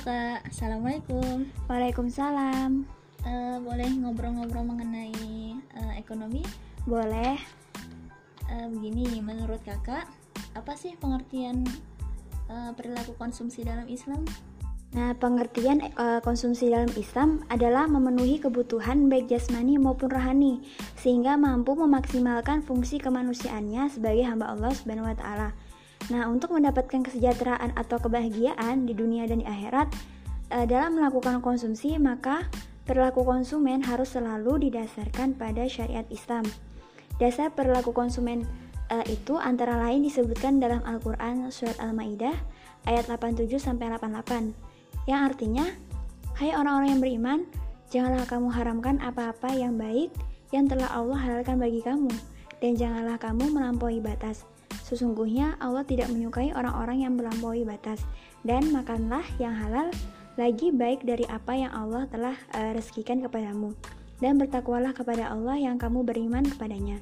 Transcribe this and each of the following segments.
kak, assalamualaikum. Waalaikumsalam. Uh, boleh ngobrol-ngobrol mengenai uh, ekonomi? Boleh. Uh, begini, menurut kakak, apa sih pengertian uh, perilaku konsumsi dalam Islam? Nah, pengertian uh, konsumsi dalam Islam adalah memenuhi kebutuhan baik jasmani maupun rohani, sehingga mampu memaksimalkan fungsi kemanusiaannya sebagai hamba Allah Subhanahu wa taala. Nah, untuk mendapatkan kesejahteraan atau kebahagiaan di dunia dan di akhirat uh, dalam melakukan konsumsi, maka perilaku konsumen harus selalu didasarkan pada syariat Islam. Dasar perilaku konsumen uh, itu antara lain disebutkan dalam Al-Qur'an surat Al-Maidah ayat 87 sampai 88 yang artinya, "Hai orang-orang yang beriman, janganlah kamu haramkan apa-apa yang baik yang telah Allah halalkan bagi kamu, dan janganlah kamu melampaui batas. Sesungguhnya Allah tidak menyukai orang-orang yang melampaui batas, dan makanlah yang halal lagi baik dari apa yang Allah telah uh, rezekikan kepadamu, dan bertakwalah kepada Allah yang kamu beriman kepadanya."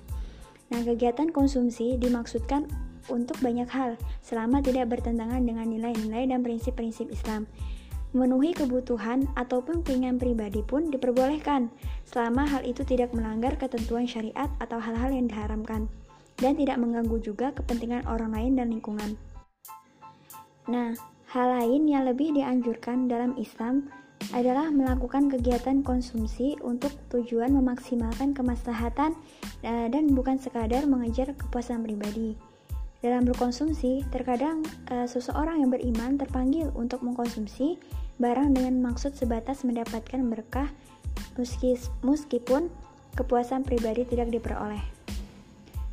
Nah, kegiatan konsumsi dimaksudkan untuk banyak hal selama tidak bertentangan dengan nilai-nilai dan prinsip-prinsip Islam. Memenuhi kebutuhan ataupun keinginan pribadi pun diperbolehkan, selama hal itu tidak melanggar ketentuan syariat atau hal-hal yang diharamkan, dan tidak mengganggu juga kepentingan orang lain dan lingkungan. Nah, hal lain yang lebih dianjurkan dalam Islam adalah melakukan kegiatan konsumsi untuk tujuan memaksimalkan kemaslahatan eh, dan bukan sekadar mengejar kepuasan pribadi. Dalam berkonsumsi, terkadang e, seseorang yang beriman terpanggil untuk mengkonsumsi barang dengan maksud sebatas mendapatkan berkah meskipun kepuasan pribadi tidak diperoleh.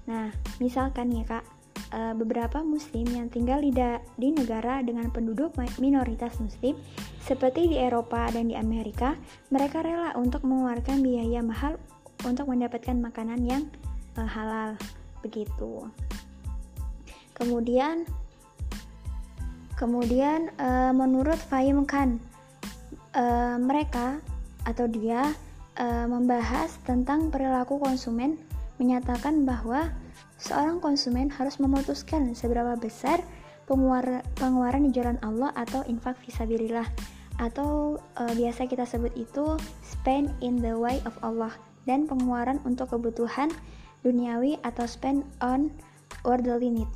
Nah, misalkan ya kak, e, beberapa muslim yang tinggal di, negara dengan penduduk minoritas muslim seperti di Eropa dan di Amerika, mereka rela untuk mengeluarkan biaya mahal untuk mendapatkan makanan yang e, halal begitu. Kemudian kemudian uh, menurut Fahim Khan mereka atau dia membahas tentang perilaku konsumen menyatakan bahwa seorang konsumen harus memutuskan seberapa besar pengeluar, pengeluaran di jalan Allah atau infak visabilillah atau uh, biasa kita sebut itu spend in the way of Allah dan pengeluaran untuk kebutuhan duniawi atau spend on worldly need.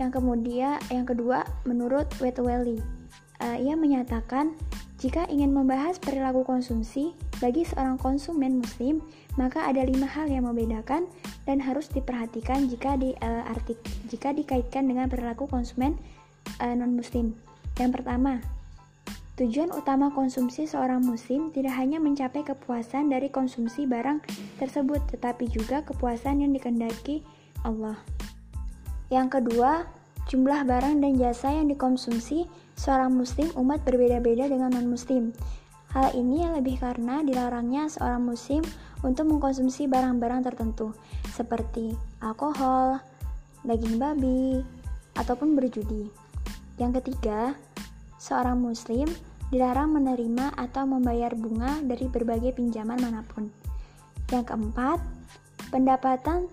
Yang kemudian, yang kedua, menurut Wetwelly, uh, ia menyatakan jika ingin membahas perilaku konsumsi bagi seorang konsumen muslim, maka ada lima hal yang membedakan dan harus diperhatikan jika di uh, artik jika dikaitkan dengan perilaku konsumen uh, eh, non muslim. Yang pertama, tujuan utama konsumsi seorang muslim tidak hanya mencapai kepuasan dari konsumsi barang tersebut, tetapi juga kepuasan yang dikendaki Allah. Yang kedua, jumlah barang dan jasa yang dikonsumsi seorang muslim umat berbeda-beda dengan non-muslim. Hal ini lebih karena dilarangnya seorang muslim untuk mengkonsumsi barang-barang tertentu seperti alkohol, daging babi, ataupun berjudi. Yang ketiga, seorang muslim dilarang menerima atau membayar bunga dari berbagai pinjaman mana pun. Yang keempat, pendapatan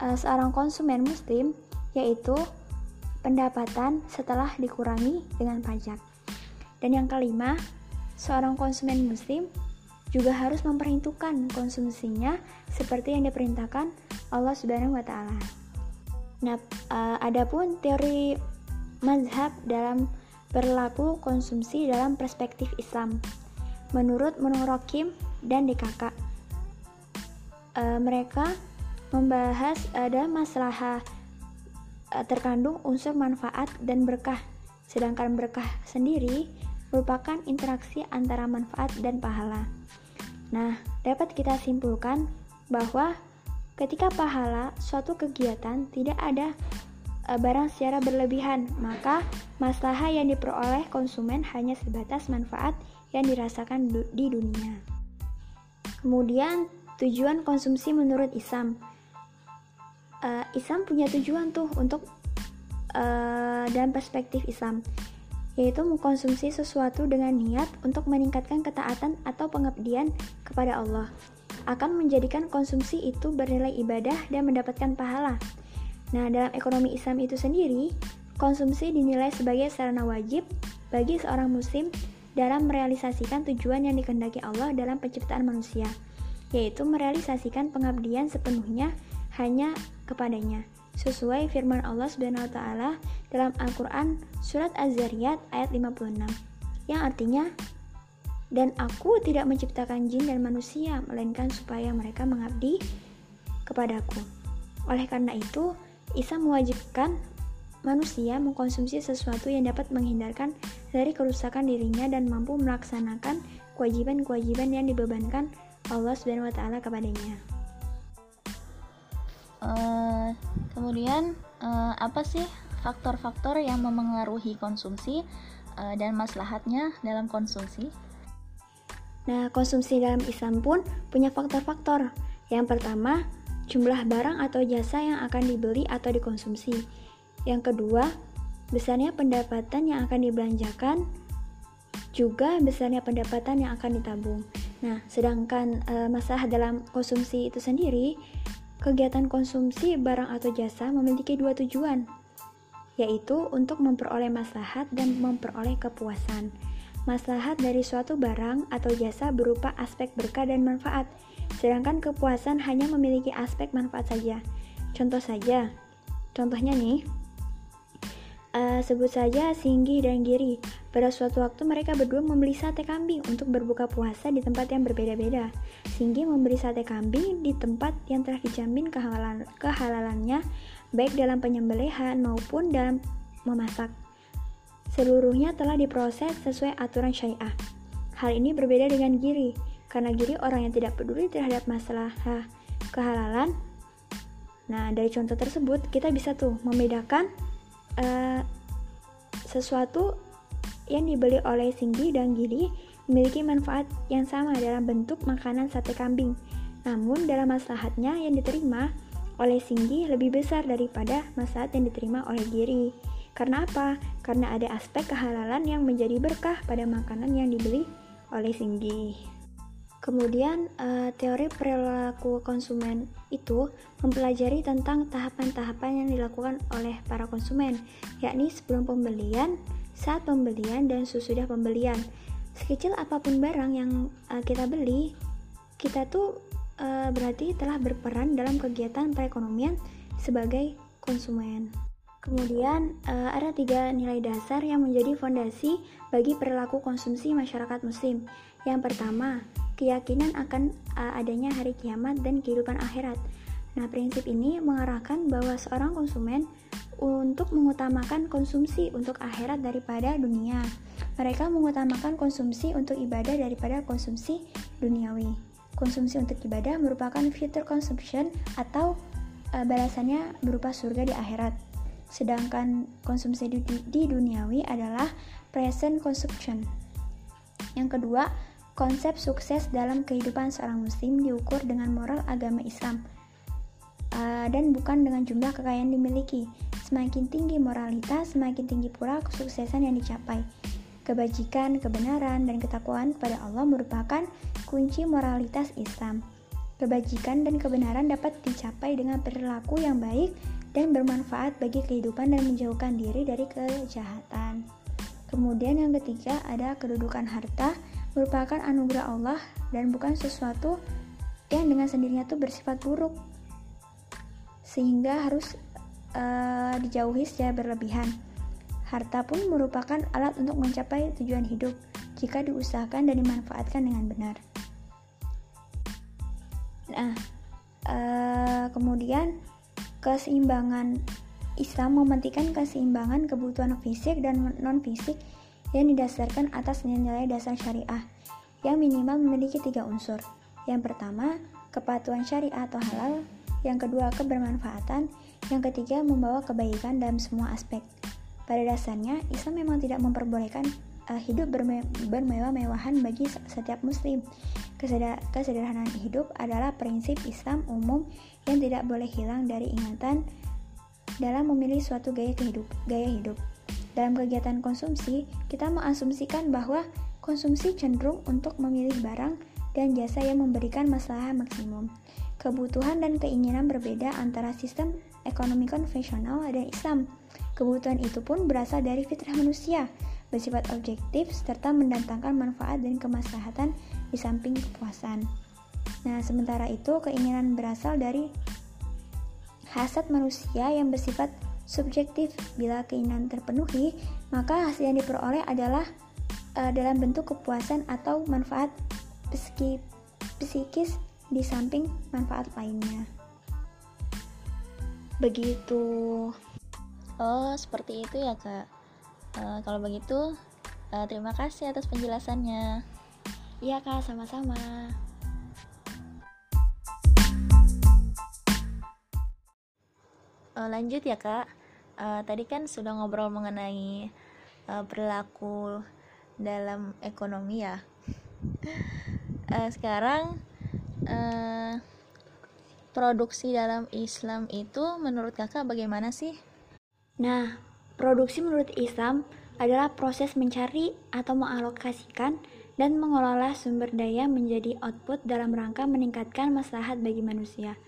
uh, seorang konsumen muslim yaitu pendapatan setelah dikurangi dengan pajak. Dan yang kelima, seorang konsumen muslim juga harus memperhitungkan konsumsinya seperti yang diperintahkan Allah Subhanahu wa taala. Nah, uh, adapun teori mazhab dalam berlaku konsumsi dalam perspektif Islam. Menurut Munorokim dan DKK, uh, mereka membahas ada masalah Eh, terkandung unsur manfaat dan berkah, sedangkan berkah sendiri merupakan interaksi antara manfaat dan pahala. Nah, dapat kita simpulkan bahwa ketika pahala suatu kegiatan tidak ada e, barang secara berlebihan, maka masalah yang diperoleh konsumen hanya sebatas manfaat yang dirasakan di dunia. Kemudian, tujuan konsumsi menurut Islam uh, Islam punya tujuan tuh untuk uh, dalam perspektif Islam yaitu mengkonsumsi sesuatu dengan niat untuk meningkatkan ketaatan atau pengabdian kepada Allah akan menjadikan konsumsi itu bernilai ibadah dan mendapatkan pahala. Nah, dalam ekonomi Islam itu sendiri, konsumsi dinilai sebagai sarana wajib bagi seorang muslim dalam merealisasikan tujuan yang dikehendaki Allah dalam penciptaan manusia, yaitu merealisasikan pengabdian sepenuhnya hanya kepadanya. Sesuai firman Allah Subhanahu wa taala dalam Al-Qur'an surat Az-Zariyat ayat 56 yang artinya dan aku tidak menciptakan jin dan manusia melainkan supaya mereka mengabdi kepadaku. Oleh karena itu, Isa mewajibkan manusia mengkonsumsi sesuatu yang dapat menghindarkan dari kerusakan dirinya dan mampu melaksanakan kewajiban-kewajiban yang dibebankan Allah Subhanahu wa taala kepadanya. Uh, kemudian uh, apa sih faktor-faktor yang memengaruhi konsumsi uh, dan maslahatnya dalam konsumsi? Nah, konsumsi dalam Islam pun punya faktor-faktor. Yang pertama, jumlah barang atau jasa yang akan dibeli atau dikonsumsi. Yang kedua, besarnya pendapatan yang akan dibelanjakan, juga besarnya pendapatan yang akan ditabung. Nah, sedangkan e, masalah dalam konsumsi itu sendiri, kegiatan konsumsi barang atau jasa memiliki dua tujuan, yaitu untuk memperoleh maslahat dan memperoleh kepuasan. Maslahat dari suatu barang atau jasa berupa aspek berkah dan manfaat, sedangkan kepuasan hanya memiliki aspek manfaat saja. Contoh saja, contohnya nih, uh, sebut saja Singgi dan Giri. Pada suatu waktu mereka berdua membeli sate kambing untuk berbuka puasa di tempat yang berbeda-beda. Singgi membeli sate kambing di tempat yang telah dijamin kehalalan, kehalalannya, baik dalam penyembelihan maupun dalam memasak. Seluruhnya telah diproses sesuai aturan syariah. Hal ini berbeda dengan Giri, karena Giri orang yang tidak peduli terhadap masalah kehalalan. Nah, dari contoh tersebut kita bisa tuh membedakan uh, sesuatu yang dibeli oleh Singgi dan Giri memiliki manfaat yang sama dalam bentuk makanan sate kambing. Namun dalam maslahatnya yang diterima oleh Singgi lebih besar daripada maslahat yang diterima oleh Giri. Karena apa? Karena ada aspek kehalalan yang menjadi berkah pada makanan yang dibeli oleh Singgi. Kemudian, uh, teori perilaku konsumen itu mempelajari tentang tahapan-tahapan yang dilakukan oleh para konsumen, yakni sebelum pembelian, saat pembelian, dan sesudah pembelian. Sekecil apa pun barang yang uh, kita beli, kita tuh uh, berarti telah berperan dalam kegiatan perekonomian sebagai konsumen. Kemudian uh, ada tiga nilai dasar yang menjadi fondasi bagi perilaku konsumsi masyarakat muslim. Yang pertama, keyakinan akan uh, adanya hari kiamat dan kehidupan akhirat. Nah, prinsip ini mengarahkan bahwa seorang konsumen untuk mengutamakan konsumsi untuk akhirat daripada dunia. Mereka mengutamakan konsumsi untuk ibadah daripada konsumsi duniawi. Konsumsi untuk ibadah merupakan future consumption atau uh, balasannya berupa surga di akhirat. Sedangkan konsumsi di, di duniawi adalah present consumption. Yang kedua, konsep sukses dalam kehidupan seorang muslim diukur dengan moral agama Islam uh, dan bukan dengan jumlah kekayaan dimiliki. Semakin tinggi moralitas, semakin tinggi pula kesuksesan yang dicapai. Kebajikan, kebenaran, dan ketakwaan kepada Allah merupakan kunci moralitas Islam. Kebajikan dan kebenaran dapat dicapai dengan perilaku yang baik dan bermanfaat bagi kehidupan dan menjauhkan diri dari kejahatan. Kemudian yang ketiga ada kedudukan harta merupakan anugerah Allah dan bukan sesuatu yang dengan sendirinya tuh bersifat buruk sehingga harus uh, dijauhi secara berlebihan. Harta pun merupakan alat untuk mencapai tujuan hidup jika diusahakan dan dimanfaatkan dengan benar. Nah, uh, kemudian keseimbangan Islam mementingkan keseimbangan kebutuhan fisik dan non-fisik yang didasarkan atas nilai dasar syariah yang minimal memiliki tiga unsur. Yang pertama, kepatuhan syariah atau halal. Yang kedua, kebermanfaatan. Yang ketiga, membawa kebaikan dalam semua aspek. Pada dasarnya, Islam memang tidak memperbolehkan uh, hidup berme bermewah-mewahan bagi setiap muslim. Kesederhanaan hidup adalah prinsip Islam umum yang tidak boleh hilang dari ingatan dalam memilih suatu gaya hidup. Gaya hidup. Dalam kegiatan konsumsi, kita mengasumsikan bahwa konsumsi cenderung untuk memilih barang dan jasa yang memberikan masalah maksimum. Kebutuhan dan keinginan berbeda antara sistem ekonomi konvensional dan Islam. Kebutuhan itu pun berasal dari fitrah manusia. bersifat objektif, serta mendatangkan manfaat dan kemaslahatan di samping kepuasan. Nah, sementara itu keinginan berasal dari hasad manusia yang bersifat subjektif. Bila keinginan terpenuhi, maka hasil yang diperoleh adalah uh, dalam bentuk kepuasan atau manfaat psiki, psikis di samping manfaat lainnya. Begitu. Oh, seperti itu ya, Kak. Uh, kalau begitu, uh, terima kasih atas penjelasannya. Iya, Kak, sama-sama. Uh, lanjut ya, Kak. Uh, tadi kan sudah ngobrol mengenai uh, perilaku dalam ekonomi ya. uh, sekarang uh, produksi dalam Islam itu menurut kakak bagaimana sih? Nah, produksi menurut Islam adalah proses mencari atau mengalokasikan dan mengelola sumber daya menjadi output dalam rangka meningkatkan maslahat bagi manusia.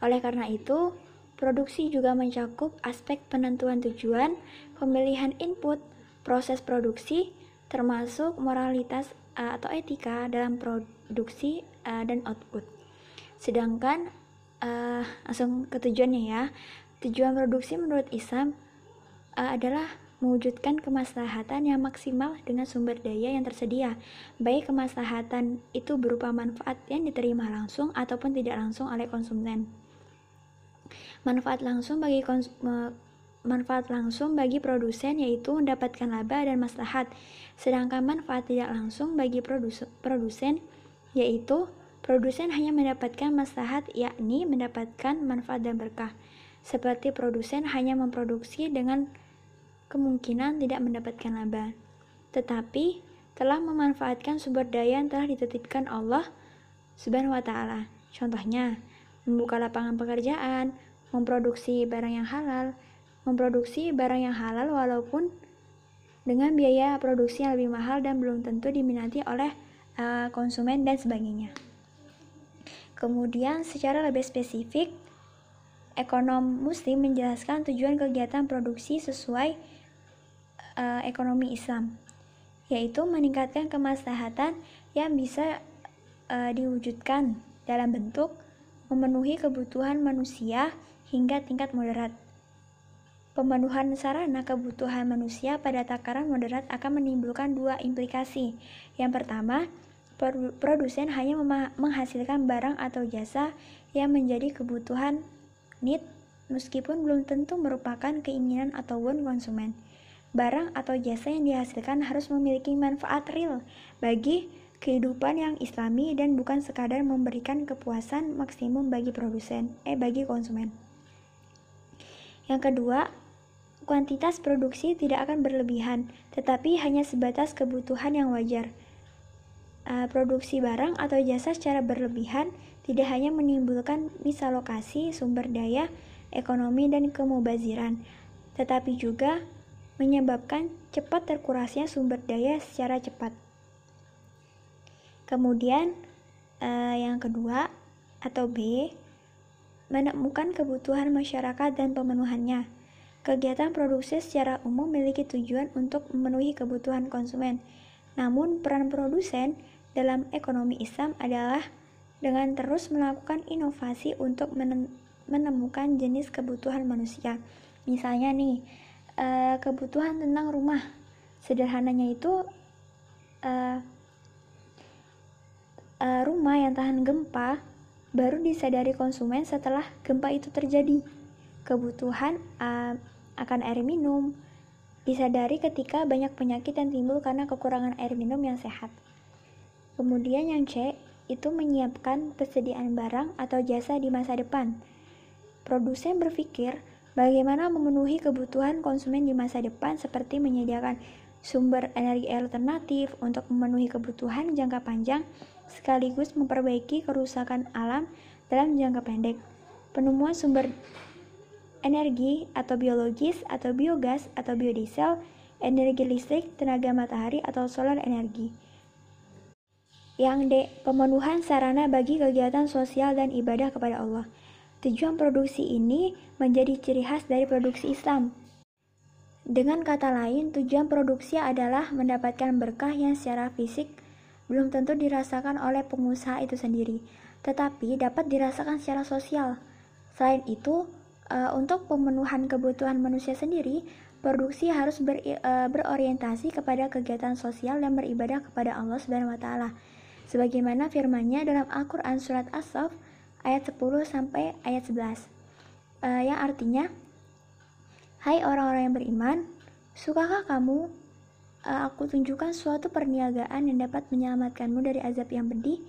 Oleh karena itu, produksi juga mencakup aspek penentuan tujuan, pemilihan input, proses produksi, termasuk moralitas uh, atau etika dalam produksi uh, dan output. Sedangkan uh, langsung ke tujuannya ya. Tujuan produksi menurut Islam uh, adalah mewujudkan kemaslahatan yang maksimal dengan sumber daya yang tersedia. Baik kemaslahatan itu berupa manfaat yang diterima langsung ataupun tidak langsung oleh konsumen. Manfaat langsung bagi manfaat langsung bagi produsen yaitu mendapatkan laba dan maslahat. Sedangkan manfaat tidak langsung bagi produsen yaitu produsen hanya mendapatkan maslahat yakni mendapatkan manfaat dan berkah. Seperti produsen hanya memproduksi dengan kemungkinan tidak mendapatkan laba. Tetapi telah memanfaatkan sumber daya yang telah dititipkan Allah Subhanahu wa taala. Contohnya, membuka lapangan pekerjaan, memproduksi barang yang halal, memproduksi barang yang halal walaupun dengan biaya produksi yang lebih mahal dan belum tentu diminati oleh uh, konsumen dan sebagainya. Kemudian secara lebih spesifik, ekonom muslim menjelaskan tujuan kegiatan produksi sesuai uh, ekonomi Islam, yaitu meningkatkan kemaslahatan yang bisa uh, diwujudkan dalam bentuk memenuhi kebutuhan manusia hingga tingkat moderat Pemenuhan sarana kebutuhan manusia pada takaran moderat akan menimbulkan dua implikasi. Yang pertama, produsen hanya menghasilkan barang atau jasa yang menjadi kebutuhan need meskipun belum tentu merupakan keinginan ataupun konsumen. Barang atau jasa yang dihasilkan harus memiliki manfaat real bagi kehidupan yang islami dan bukan sekadar memberikan kepuasan maksimum bagi produsen, eh bagi konsumen. Yang kedua, kuantitas produksi tidak akan berlebihan, tetapi hanya sebatas kebutuhan yang wajar. Uh, produksi barang atau jasa secara berlebihan tidak hanya menimbulkan misalokasi sumber daya, ekonomi, dan kemubaziran, tetapi juga menyebabkan cepat terkurasnya sumber daya secara cepat. Kemudian, uh, yang kedua atau B, menemukan kebutuhan masyarakat dan pemenuhannya. Kegiatan produksi secara umum memiliki tujuan untuk memenuhi kebutuhan konsumen. Namun, peran produsen dalam ekonomi Islam adalah dengan terus melakukan inovasi untuk menemukan jenis kebutuhan manusia. Misalnya nih, uh, kebutuhan tentang rumah. Sederhananya itu uh, uh, rumah yang tahan gempa baru disadari konsumen setelah gempa itu terjadi. Kebutuhan uh, akan air minum, disadari ketika banyak penyakit yang timbul karena kekurangan air minum yang sehat. Kemudian yang C, itu menyiapkan persediaan barang atau jasa di masa depan. Produsen berpikir bagaimana memenuhi kebutuhan konsumen di masa depan seperti menyediakan sumber energi alternatif untuk memenuhi kebutuhan jangka panjang sekaligus memperbaiki kerusakan alam dalam jangka pendek. Penemuan sumber energi atau biologis atau biogas atau biodiesel, energi listrik, tenaga matahari atau solar energi. Yang D. Pemenuhan sarana bagi kegiatan sosial dan ibadah kepada Allah. Tujuan produksi ini menjadi ciri khas dari produksi Islam. Dengan kata lain, tujuan produksi adalah mendapatkan berkah yang secara fisik belum tentu dirasakan oleh pengusaha itu sendiri, tetapi dapat dirasakan secara sosial. Selain itu, uh, untuk pemenuhan kebutuhan manusia sendiri, produksi harus ber, uh, berorientasi kepada kegiatan sosial dan beribadah kepada Allah Subhanahu wa taala. Sebagaimana firman-Nya dalam Al-Qur'an surat As-Saff ayat 10 sampai ayat 11. Uh, yang artinya Hai orang-orang yang beriman, sukakah kamu aku tunjukkan suatu perniagaan yang dapat menyelamatkanmu dari azab yang pedih?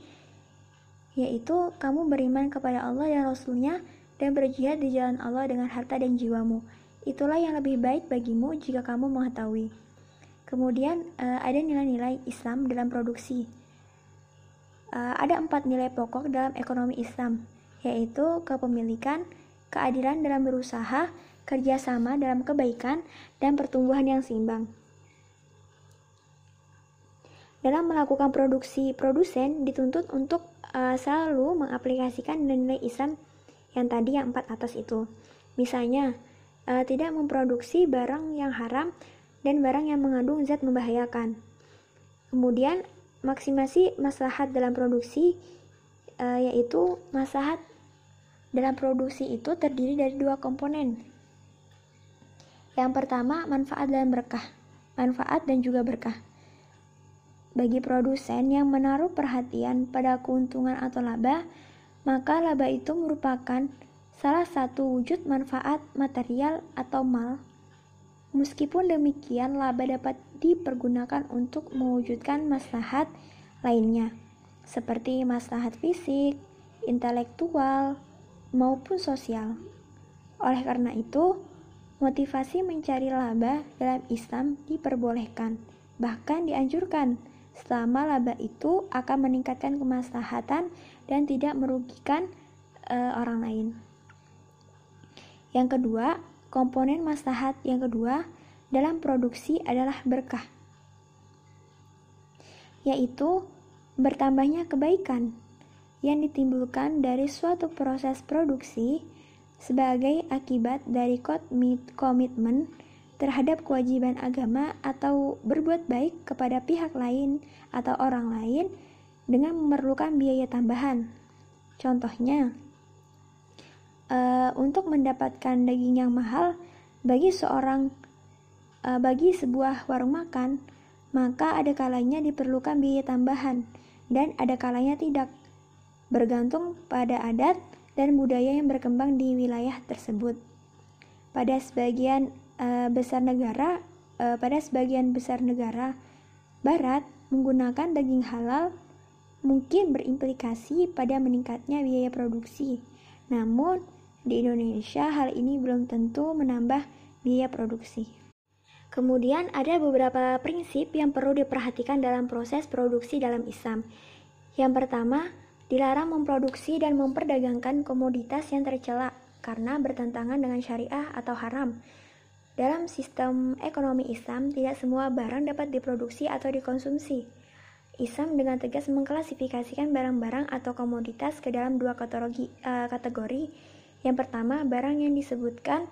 Yaitu kamu beriman kepada Allah dan Rasulnya dan berjihad di jalan Allah dengan harta dan jiwamu. Itulah yang lebih baik bagimu jika kamu mengetahui. Kemudian uh, ada nilai-nilai Islam dalam produksi. Uh, ada empat nilai pokok dalam ekonomi Islam, yaitu kepemilikan, keadilan dalam berusaha, kerjasama dalam kebaikan, dan pertumbuhan yang seimbang. Dalam melakukan produksi, produsen dituntut untuk uh, selalu mengaplikasikan nilai Islam yang tadi yang empat atas itu. Misalnya, uh, tidak memproduksi barang yang haram dan barang yang mengandung zat membahayakan. Kemudian, maksimasi maslahat dalam produksi, uh, yaitu maslahat dalam produksi itu terdiri dari dua komponen, yang pertama, manfaat dan berkah. Manfaat dan juga berkah. Bagi produsen yang menaruh perhatian pada keuntungan atau laba, maka laba itu merupakan salah satu wujud manfaat material atau mal. Meskipun demikian, laba dapat dipergunakan untuk mewujudkan maslahat lainnya, seperti maslahat fisik, intelektual, maupun sosial. Oleh karena itu, Motivasi mencari laba dalam Islam diperbolehkan, bahkan dianjurkan, selama laba itu akan meningkatkan kemaslahatan dan tidak merugikan uh, orang lain. Yang kedua, komponen maslahat yang kedua dalam produksi adalah berkah, yaitu bertambahnya kebaikan yang ditimbulkan dari suatu proses produksi sebagai akibat dari komitmen terhadap kewajiban agama atau berbuat baik kepada pihak lain atau orang lain dengan memerlukan biaya tambahan. Contohnya, uh, untuk mendapatkan daging yang mahal bagi seorang uh, bagi sebuah warung makan, maka ada kalanya diperlukan biaya tambahan dan ada kalanya tidak, bergantung pada adat dan budaya yang berkembang di wilayah tersebut. Pada sebagian uh, besar negara, uh, pada sebagian besar negara barat menggunakan daging halal mungkin berimplikasi pada meningkatnya biaya produksi. Namun, di Indonesia hal ini belum tentu menambah biaya produksi. Kemudian ada beberapa prinsip yang perlu diperhatikan dalam proses produksi dalam Islam. Yang pertama, Dilarang memproduksi dan memperdagangkan komoditas yang tercela karena bertentangan dengan syariah atau haram. Dalam sistem ekonomi Islam, tidak semua barang dapat diproduksi atau dikonsumsi. Islam dengan tegas mengklasifikasikan barang-barang atau komoditas ke dalam dua kategori, uh, kategori. Yang pertama, barang yang disebutkan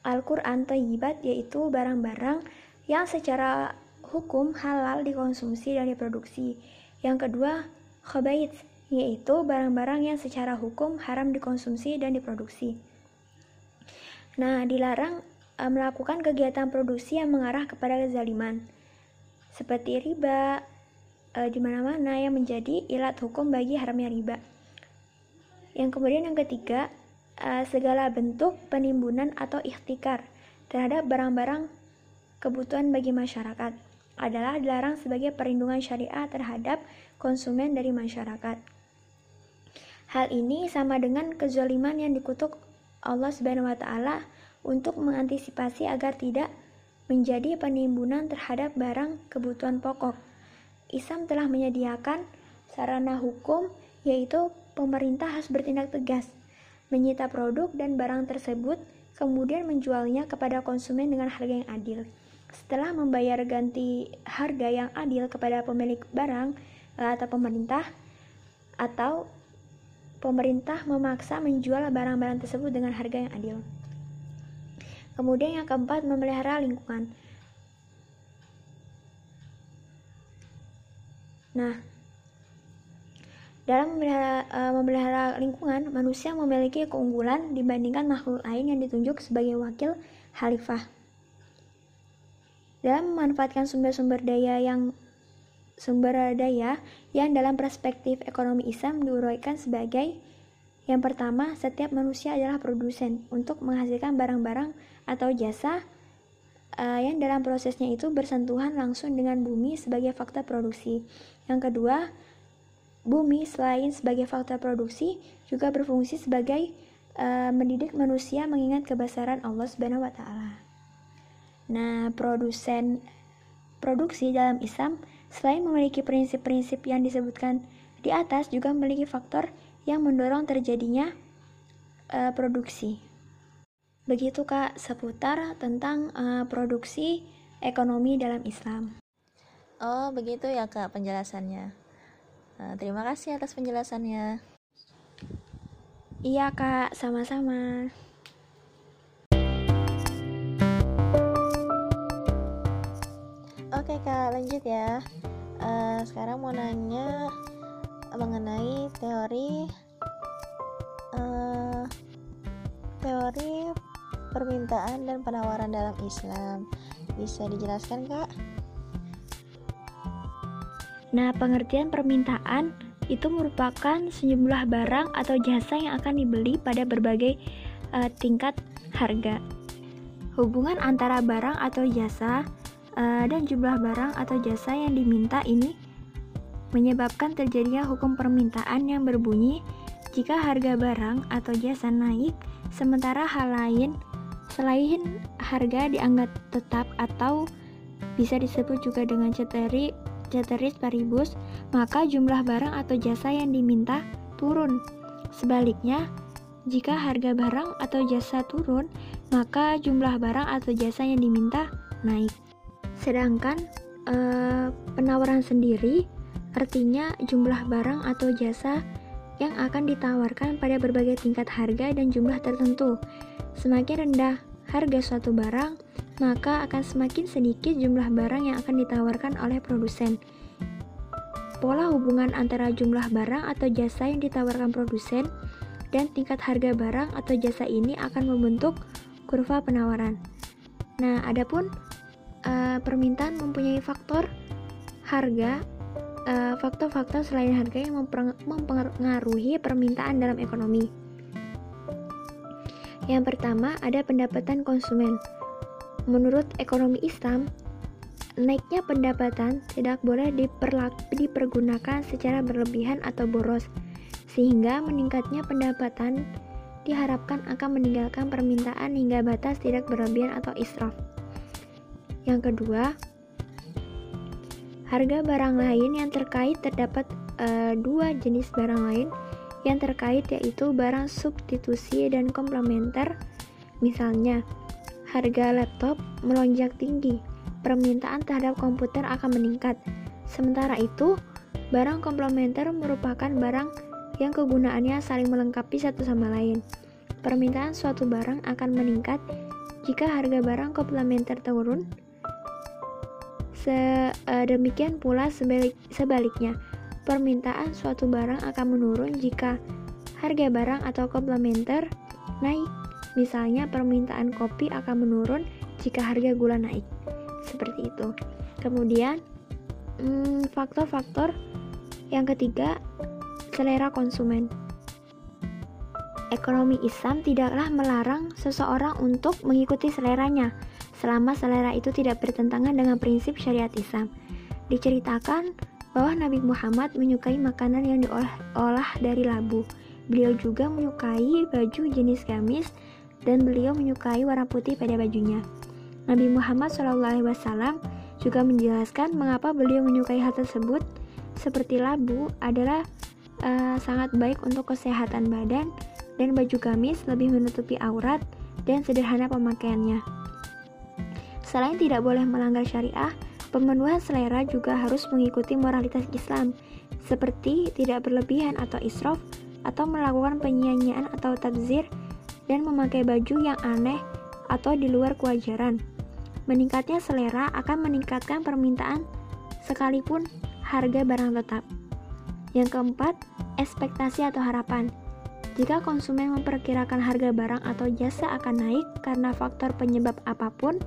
Al-Quran Tayyibat, yaitu barang-barang yang secara hukum halal dikonsumsi dan diproduksi. Yang kedua, khabait, yaitu barang-barang yang secara hukum haram dikonsumsi dan diproduksi. Nah, dilarang melakukan kegiatan produksi yang mengarah kepada kezaliman, seperti riba e, di mana-mana yang menjadi ilat hukum bagi haramnya riba. Yang kemudian yang ketiga, e, segala bentuk penimbunan atau ikhtikar terhadap barang-barang kebutuhan bagi masyarakat adalah dilarang sebagai perlindungan syariah terhadap konsumen dari masyarakat. Hal ini sama dengan kezaliman yang dikutuk Allah Subhanahu wa taala untuk mengantisipasi agar tidak menjadi penimbunan terhadap barang kebutuhan pokok. Islam telah menyediakan sarana hukum yaitu pemerintah harus bertindak tegas, menyita produk dan barang tersebut kemudian menjualnya kepada konsumen dengan harga yang adil. Setelah membayar ganti harga yang adil kepada pemilik barang atau pemerintah atau pemerintah memaksa menjual barang-barang tersebut dengan harga yang adil. Kemudian yang keempat, memelihara lingkungan. Nah, dalam memelihara, uh, memelihara lingkungan, manusia memiliki keunggulan dibandingkan makhluk lain yang ditunjuk sebagai wakil khalifah. Dalam memanfaatkan sumber-sumber daya yang sumber daya yang dalam perspektif ekonomi Islam diuraikan sebagai yang pertama, setiap manusia adalah produsen untuk menghasilkan barang-barang atau jasa uh, yang dalam prosesnya itu bersentuhan langsung dengan bumi sebagai faktor produksi. Yang kedua, bumi selain sebagai faktor produksi juga berfungsi sebagai uh, mendidik manusia mengingat kebesaran Allah Subhanahu wa taala. Nah, produsen produksi dalam Islam selain memiliki prinsip-prinsip yang disebutkan di atas juga memiliki faktor yang mendorong terjadinya uh, produksi. Begitu Kak seputar tentang uh, produksi ekonomi dalam Islam. Oh, begitu ya Kak penjelasannya. Uh, terima kasih atas penjelasannya. Iya Kak, sama-sama. Oke Kak, lanjut ya. Uh, sekarang mau nanya mengenai teori uh, teori permintaan dan penawaran dalam Islam. Bisa dijelaskan, Kak? Nah, pengertian permintaan itu merupakan sejumlah barang atau jasa yang akan dibeli pada berbagai uh, tingkat harga. Hubungan antara barang atau jasa uh, dan jumlah barang atau jasa yang diminta ini menyebabkan terjadinya hukum permintaan yang berbunyi jika harga barang atau jasa naik sementara hal lain Selain harga dianggap tetap atau bisa disebut juga dengan ceteri, ceteris paribus, maka jumlah barang atau jasa yang diminta turun. Sebaliknya, jika harga barang atau jasa turun, maka jumlah barang atau jasa yang diminta naik. Sedangkan eh, penawaran sendiri artinya jumlah barang atau jasa yang akan ditawarkan pada berbagai tingkat harga dan jumlah tertentu. Semakin rendah harga suatu barang, maka akan semakin sedikit jumlah barang yang akan ditawarkan oleh produsen. Pola hubungan antara jumlah barang atau jasa yang ditawarkan produsen dan tingkat harga barang atau jasa ini akan membentuk kurva penawaran. Nah, adapun uh, permintaan mempunyai faktor harga faktor-faktor uh, selain harga yang mempengaruhi permintaan dalam ekonomi. Yang pertama, ada pendapatan konsumen. Menurut ekonomi Islam, naiknya pendapatan tidak boleh dipergunakan secara berlebihan atau boros, sehingga meningkatnya pendapatan diharapkan akan meninggalkan permintaan hingga batas tidak berlebihan atau israf. Yang kedua, harga barang lain yang terkait terdapat e, dua jenis barang lain yang terkait yaitu barang substitusi dan komplementer. Misalnya, harga laptop melonjak tinggi, permintaan terhadap komputer akan meningkat. Sementara itu, barang komplementer merupakan barang yang kegunaannya saling melengkapi satu sama lain. Permintaan suatu barang akan meningkat jika harga barang komplementer turun. Sedemikian eh, pula sebalik, sebaliknya, permintaan suatu barang akan menurun jika harga barang atau komplementer naik. Misalnya permintaan kopi akan menurun jika harga gula naik. Seperti itu. Kemudian hmm, faktor-faktor hmm, yang ketiga selera konsumen. Ekonomi Islam tidaklah melarang seseorang untuk mengikuti seleranya selama selera itu tidak bertentangan dengan prinsip syariat Islam. Diceritakan bahwa Nabi Muhammad menyukai makanan yang diolah dari labu. Beliau juga menyukai baju jenis gamis dan beliau menyukai warna putih pada bajunya. Nabi Muhammad SAW juga menjelaskan mengapa beliau menyukai hal tersebut seperti labu adalah uh, sangat baik untuk kesehatan badan dan baju gamis lebih menutupi aurat dan sederhana pemakaiannya. Selain tidak boleh melanggar syariah, Pemenuhan selera juga harus mengikuti moralitas Islam, seperti tidak berlebihan atau israf, atau melakukan penyanyian atau tabzir, dan memakai baju yang aneh atau di luar kewajaran. Meningkatnya selera akan meningkatkan permintaan sekalipun harga barang tetap. Yang keempat, ekspektasi atau harapan. Jika konsumen memperkirakan harga barang atau jasa akan naik karena faktor penyebab apa pun,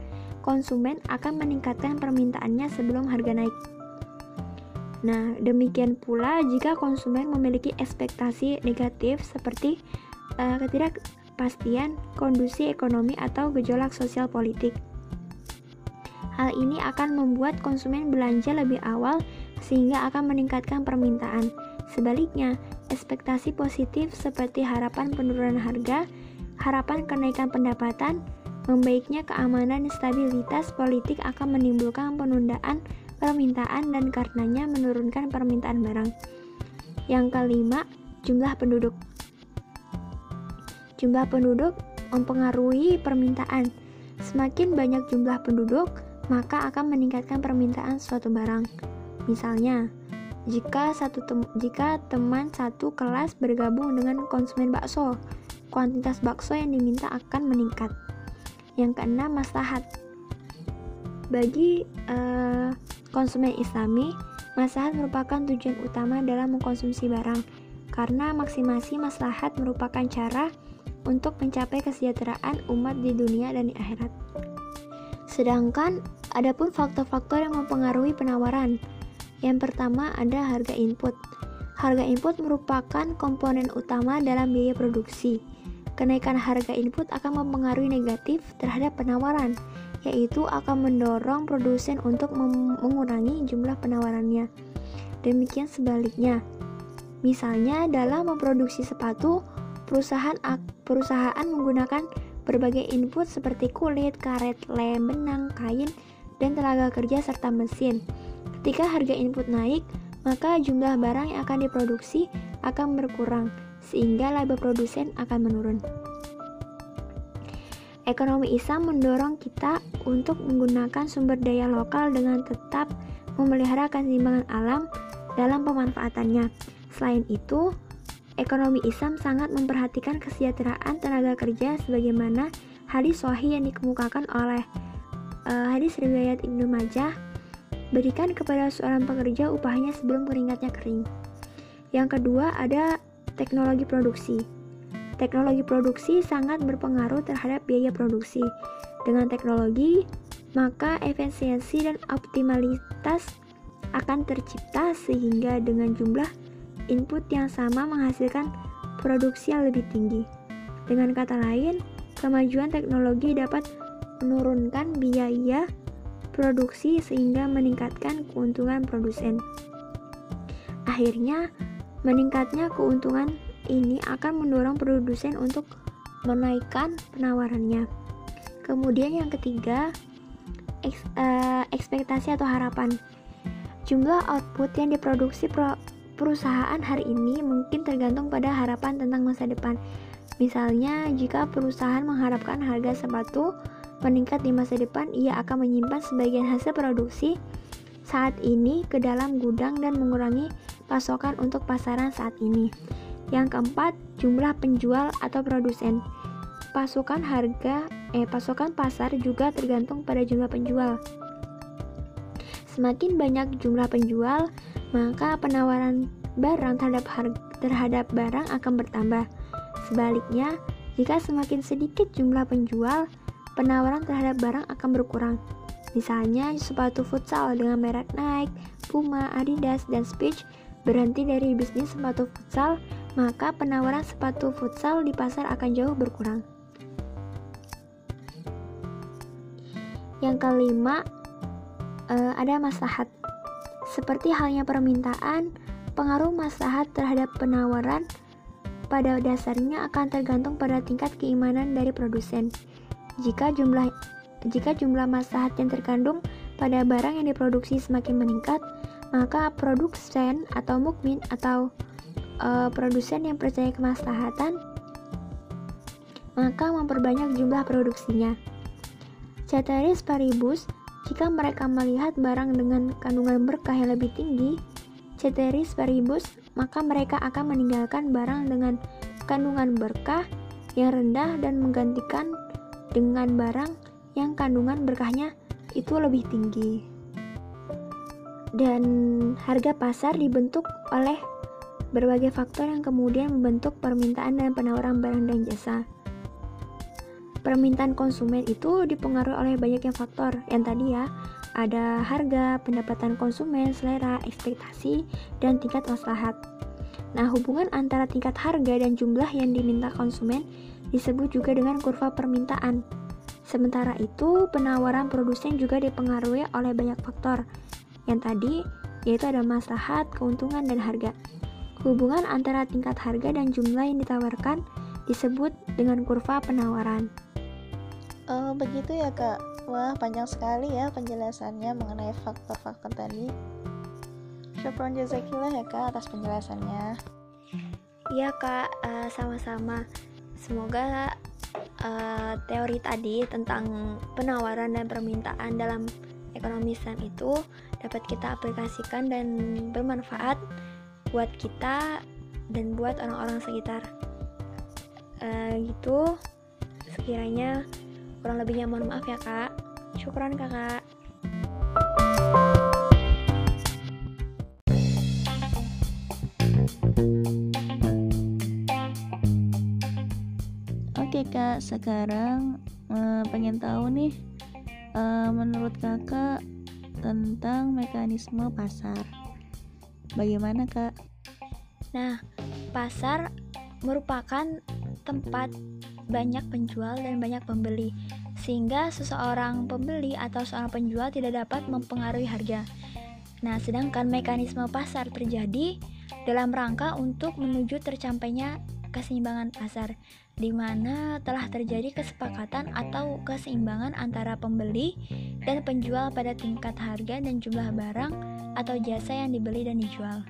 konsumen akan meningkatkan permintaannya sebelum harga naik. Nah, demikian pula jika konsumen memiliki ekspektasi negatif seperti uh, ketidakpastian kondisi ekonomi atau gejolak sosial politik. Hal ini akan membuat konsumen belanja lebih awal sehingga akan meningkatkan permintaan. Sebaliknya, ekspektasi positif seperti harapan penurunan harga, harapan kenaikan pendapatan, membaiknya keamanan dan stabilitas politik akan menimbulkan penundaan permintaan dan karenanya menurunkan permintaan barang. Yang kelima, jumlah penduduk. Jumlah penduduk mempengaruhi permintaan. Semakin banyak jumlah penduduk, maka akan meningkatkan permintaan suatu barang. Misalnya, jika satu tem jika teman satu kelas bergabung dengan konsumen bakso, kuantitas bakso yang diminta akan meningkat. Yang keenam, maslahat. Bagi uh, konsumen Islami, maslahat merupakan tujuan utama dalam mengkonsumsi barang, karena maksimasi maslahat merupakan cara untuk mencapai kesejahteraan umat di dunia dan di akhirat. Sedangkan ada pun faktor-faktor yang mempengaruhi penawaran. Yang pertama ada harga input. Harga input merupakan komponen utama dalam biaya produksi. Kenaikan harga input akan mempengaruhi negatif terhadap penawaran, yaitu akan mendorong produsen untuk mengurangi jumlah penawarannya. Demikian sebaliknya. Misalnya dalam memproduksi sepatu, perusahaan perusahaan menggunakan Berbagai input seperti kulit, karet, lem, benang, kain, dan tenaga kerja serta mesin. Ketika harga input naik, maka jumlah barang yang akan diproduksi akan berkurang, sehingga laba produsen akan menurun. Ekonomi Islam mendorong kita untuk menggunakan sumber daya lokal dengan tetap memelihara keseimbangan alam dalam pemanfaatannya. Selain itu, Ekonomi Islam sangat memperhatikan kesejahteraan tenaga kerja sebagaimana hadis sahih yang dikemukakan oleh uh, hadis riwayat Ibnu Majah berikan kepada seorang pekerja upahnya sebelum keringatnya kering. Yang kedua ada teknologi produksi. Teknologi produksi sangat berpengaruh terhadap biaya produksi. Dengan teknologi, maka efisiensi dan optimalitas akan tercipta sehingga dengan jumlah input yang sama menghasilkan produksi yang lebih tinggi. Dengan kata lain, kemajuan teknologi dapat menurunkan biaya produksi sehingga meningkatkan keuntungan produsen. Akhirnya, meningkatnya keuntungan ini akan mendorong produsen untuk menaikkan penawarannya. Kemudian yang ketiga, eks, uh, ekspektasi atau harapan. Jumlah output yang diproduksi pro perusahaan hari ini mungkin tergantung pada harapan tentang masa depan. Misalnya, jika perusahaan mengharapkan harga sepatu meningkat di masa depan, ia akan menyimpan sebagian hasil produksi saat ini ke dalam gudang dan mengurangi pasokan untuk pasaran saat ini. Yang keempat, jumlah penjual atau produsen. Pasokan harga eh pasokan pasar juga tergantung pada jumlah penjual. Semakin banyak jumlah penjual, maka penawaran barang terhadap harga, terhadap barang akan bertambah. Sebaliknya, jika semakin sedikit jumlah penjual, penawaran terhadap barang akan berkurang. Misalnya, sepatu futsal dengan merek Nike, Puma, Adidas, dan Speech berhenti dari bisnis sepatu futsal, maka penawaran sepatu futsal di pasar akan jauh berkurang. Yang kelima, uh, ada maslahat. Seperti halnya permintaan, pengaruh maslahat terhadap penawaran pada dasarnya akan tergantung pada tingkat keimanan dari produsen. Jika jumlah jika jumlah maslahat yang terkandung pada barang yang diproduksi semakin meningkat, maka produsen atau mukmin atau uh, produsen yang percaya kemaslahatan maka memperbanyak jumlah produksinya. Ceteris paribus jika mereka melihat barang dengan kandungan berkah yang lebih tinggi, ceteris paribus, maka mereka akan meninggalkan barang dengan kandungan berkah yang rendah dan menggantikan dengan barang yang kandungan berkahnya itu lebih tinggi. Dan harga pasar dibentuk oleh berbagai faktor yang kemudian membentuk permintaan dan penawaran barang dan jasa. Permintaan konsumen itu dipengaruhi oleh banyaknya faktor yang tadi ya, ada harga, pendapatan konsumen, selera, ekspektasi, dan tingkat maslahat. Nah, hubungan antara tingkat harga dan jumlah yang diminta konsumen disebut juga dengan kurva permintaan. Sementara itu, penawaran produsen juga dipengaruhi oleh banyak faktor. Yang tadi, yaitu ada maslahat, keuntungan, dan harga. Hubungan antara tingkat harga dan jumlah yang ditawarkan disebut dengan kurva penawaran. Oh, begitu ya, Kak. Wah, panjang sekali ya penjelasannya mengenai faktor-faktor tadi. Syukron jazakillah ya kak atas penjelasannya. Iya kak, uh, sama-sama. Semoga uh, teori tadi tentang penawaran dan permintaan dalam ekonomi Islam itu dapat kita aplikasikan dan bermanfaat buat kita dan buat orang-orang sekitar. Uh, gitu, sekiranya kurang lebihnya mohon maaf ya kak. Syukran kakak. Oke kak, sekarang uh, pengen tahu nih uh, menurut kakak tentang mekanisme pasar. Bagaimana kak? Nah, pasar merupakan tempat banyak penjual dan banyak pembeli, sehingga seseorang pembeli atau seorang penjual tidak dapat mempengaruhi harga. Nah, sedangkan mekanisme pasar terjadi dalam rangka untuk menuju tercapainya keseimbangan pasar di mana telah terjadi kesepakatan atau keseimbangan antara pembeli dan penjual pada tingkat harga dan jumlah barang atau jasa yang dibeli dan dijual.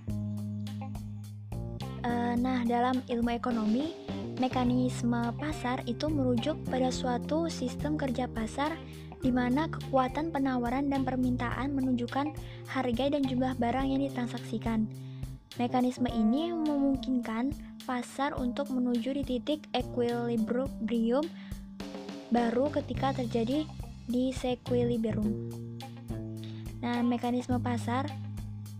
Uh, nah, dalam ilmu ekonomi, mekanisme pasar itu merujuk pada suatu sistem kerja pasar di mana kekuatan penawaran dan permintaan menunjukkan harga dan jumlah barang yang ditransaksikan. Mekanisme ini memungkinkan pasar untuk menuju di titik equilibrium baru ketika terjadi disequilibrium. Nah, mekanisme pasar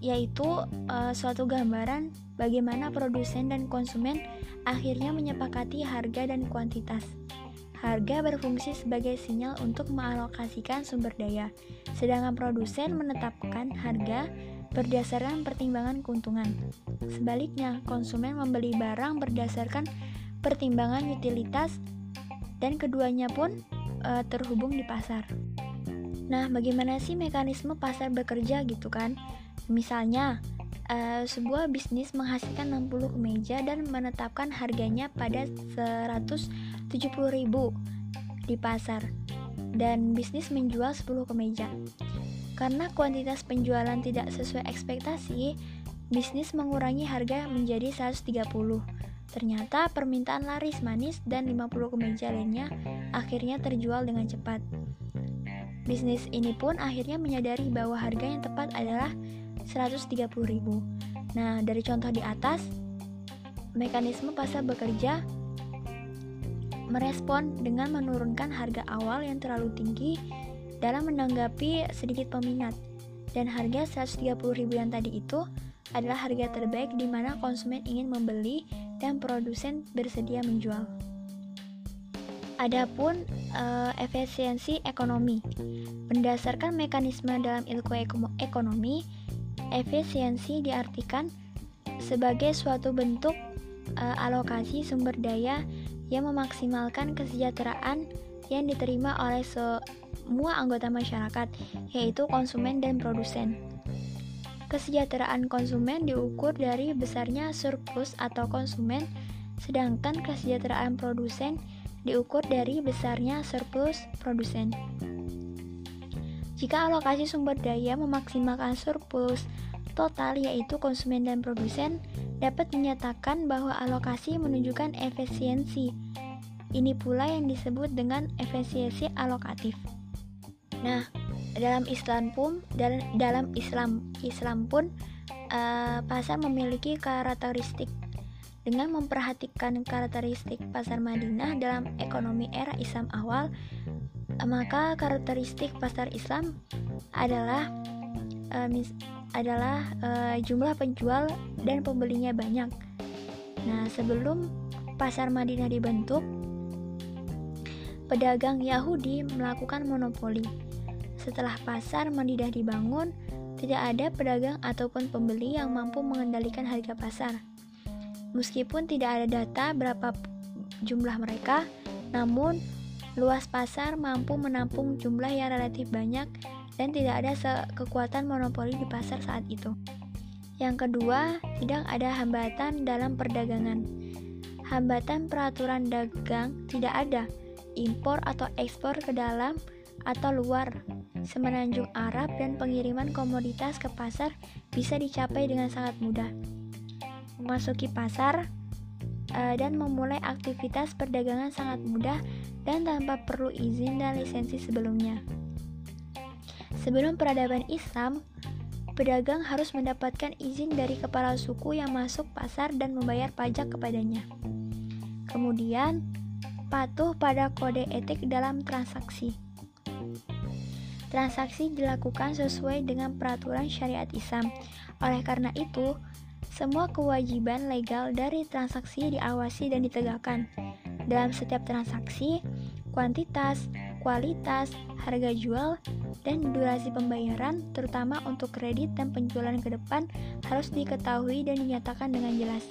yaitu uh, suatu gambaran bagaimana produsen dan konsumen akhirnya menyepakati harga dan kuantitas. Harga berfungsi sebagai sinyal untuk mengalokasikan sumber daya, sedangkan produsen menetapkan harga berdasarkan pertimbangan keuntungan. Sebaliknya, konsumen membeli barang berdasarkan pertimbangan utilitas dan keduanya pun e, terhubung di pasar. Nah, bagaimana sih mekanisme pasar bekerja gitu kan? Misalnya, e, sebuah bisnis menghasilkan 60 kemeja dan menetapkan harganya pada 170.000 di pasar dan bisnis menjual 10 kemeja. Karena kuantitas penjualan tidak sesuai ekspektasi, bisnis mengurangi harga menjadi 130. Ternyata permintaan laris manis dan 50 kemeja lainnya akhirnya terjual dengan cepat. Bisnis ini pun akhirnya menyadari bahwa harga yang tepat adalah 130.000. Nah, dari contoh di atas, mekanisme pasar bekerja merespon dengan menurunkan harga awal yang terlalu tinggi dalam menanggapi sedikit peminat dan harga 130.000 yang tadi itu adalah harga terbaik di mana konsumen ingin membeli dan produsen bersedia menjual. Adapun uh, efisiensi ekonomi. Berdasarkan mekanisme dalam ilmu ekonomi, efisiensi diartikan sebagai suatu bentuk uh, alokasi sumber daya yang memaksimalkan kesejahteraan yang diterima oleh semua anggota masyarakat, yaitu konsumen dan produsen. Kesejahteraan konsumen diukur dari besarnya surplus atau konsumen, sedangkan kesejahteraan produsen diukur dari besarnya surplus produsen. Jika alokasi sumber daya memaksimalkan surplus total yaitu konsumen dan produsen, dapat menyatakan bahwa alokasi menunjukkan efisiensi. Ini pula yang disebut dengan efisiensi alokatif. Nah, dalam Islam pun dalam, dalam Islam Islam pun uh, pasar memiliki karakteristik dengan memperhatikan karakteristik pasar Madinah dalam ekonomi era Islam awal, maka karakteristik pasar Islam adalah uh, mis adalah uh, jumlah penjual dan pembelinya banyak. Nah, sebelum pasar Madinah dibentuk, pedagang Yahudi melakukan monopoli. Setelah pasar Madinah dibangun, tidak ada pedagang ataupun pembeli yang mampu mengendalikan harga pasar. Meskipun tidak ada data berapa jumlah mereka, namun luas pasar mampu menampung jumlah yang relatif banyak dan tidak ada kekuatan monopoli di pasar saat itu. Yang kedua, tidak ada hambatan dalam perdagangan. Hambatan peraturan dagang tidak ada. Impor atau ekspor ke dalam atau luar semenanjung Arab dan pengiriman komoditas ke pasar bisa dicapai dengan sangat mudah memasuki pasar uh, dan memulai aktivitas perdagangan sangat mudah dan tanpa perlu izin dan lisensi sebelumnya. Sebelum peradaban Islam, pedagang harus mendapatkan izin dari kepala suku yang masuk pasar dan membayar pajak kepadanya. Kemudian, patuh pada kode etik dalam transaksi. Transaksi dilakukan sesuai dengan peraturan syariat Islam. Oleh karena itu, semua kewajiban legal dari transaksi diawasi dan ditegakkan. Dalam setiap transaksi, kuantitas, kualitas, harga jual, dan durasi pembayaran, terutama untuk kredit dan penjualan ke depan, harus diketahui dan dinyatakan dengan jelas.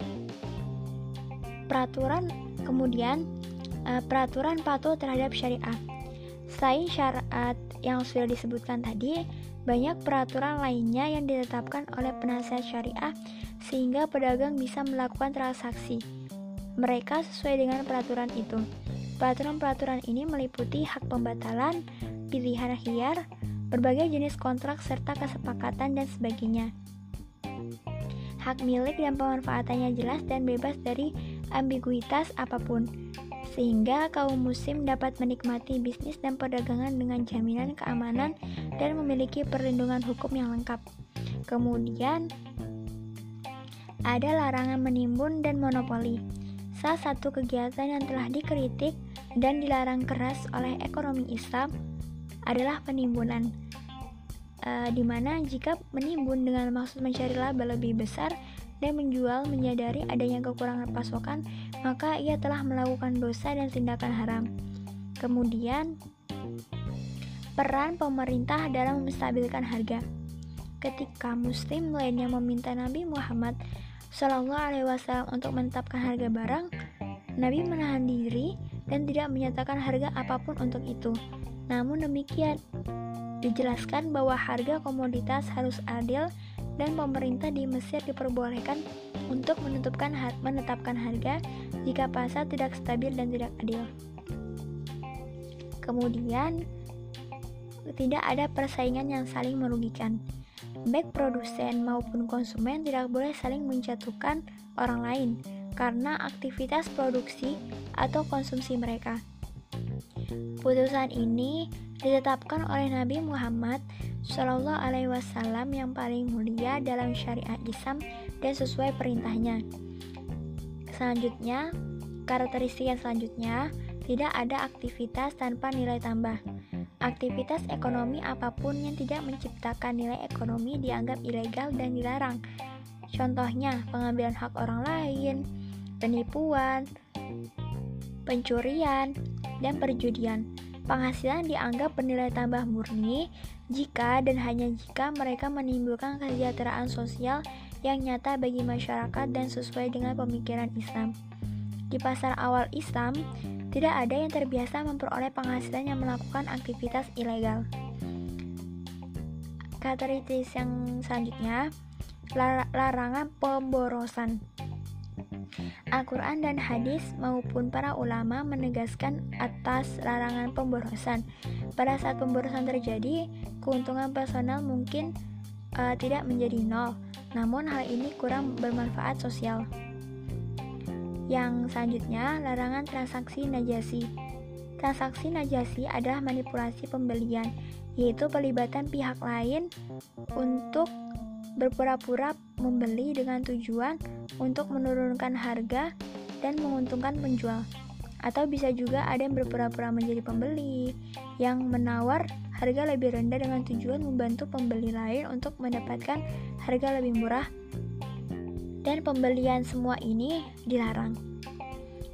Peraturan kemudian uh, peraturan patuh terhadap syariah. Selain syarat yang sudah disebutkan tadi, banyak peraturan lainnya yang ditetapkan oleh penasihat syariah sehingga pedagang bisa melakukan transaksi. Mereka sesuai dengan peraturan itu. Peraturan-peraturan ini meliputi hak pembatalan, pilihan hiar, berbagai jenis kontrak serta kesepakatan dan sebagainya. Hak milik dan pemanfaatannya jelas dan bebas dari ambiguitas apa pun sehingga kaum muslim dapat menikmati bisnis dan perdagangan dengan jaminan keamanan dan memiliki perlindungan hukum yang lengkap. Kemudian, ada larangan menimbun dan monopoli. Salah satu kegiatan yang telah dikritik dan dilarang keras oleh ekonomi Islam adalah penimbunan. E, di mana jika menimbun dengan maksud mencari laba lebih besar, dan menjual menyadari adanya kekurangan pasokan, maka ia telah melakukan dosa dan tindakan haram. Kemudian, peran pemerintah dalam menstabilkan harga. Ketika Muslim lainnya meminta Nabi Muhammad Shallallahu Alaihi Wasallam untuk menetapkan harga barang, Nabi menahan diri dan tidak menyatakan harga apa pun untuk itu. Namun demikian, dijelaskan bahwa harga komoditas harus adil dan pemerintah di Mesir diperbolehkan untuk menentukan menetapkan harga jika pasar tidak stabil dan tidak adil. Kemudian, tidak ada persaingan yang saling merugikan. Baik produsen maupun konsumen tidak boleh saling menjatuhkan orang lain karena aktivitas produksi atau konsumsi mereka. Putusan ini ditetapkan oleh Nabi Muhammad Shallallahu Alaihi Wasallam yang paling mulia dalam syariat Islam dan sesuai perintahnya. Selanjutnya, karakteristik yang selanjutnya tidak ada aktivitas tanpa nilai tambah. Aktivitas ekonomi apa pun yang tidak menciptakan nilai ekonomi dianggap ilegal dan dilarang. Contohnya, pengambilan hak orang lain, penipuan, pencurian, dan perjudian. Penghasilan dianggap bernilai tambah murni jika dan hanya jika mereka menimbulkan kesejahteraan sosial yang nyata bagi masyarakat dan sesuai dengan pemikiran Islam. Di pasar awal Islam, tidak ada yang terbiasa memperoleh penghasilan yang melakukan aktivitas ilegal. Karakteristik yang selanjutnya, larangan pemborosan. Al-Quran dan hadis maupun para ulama menegaskan atas larangan pemborosan. Pada saat pemborosan terjadi, keuntungan personal mungkin uh, tidak menjadi nol, namun hal ini kurang bermanfaat sosial. Yang selanjutnya, larangan transaksi najasi. Transaksi najasi adalah manipulasi pembelian, yaitu pelibatan pihak lain untuk berpura-pura membeli dengan tujuan untuk menurunkan harga dan menguntungkan penjual. Atau bisa juga ada yang berpura-pura menjadi pembeli yang menawar harga lebih rendah dengan tujuan membantu pembeli lain untuk mendapatkan harga lebih murah. Dan pembelian semua ini dilarang.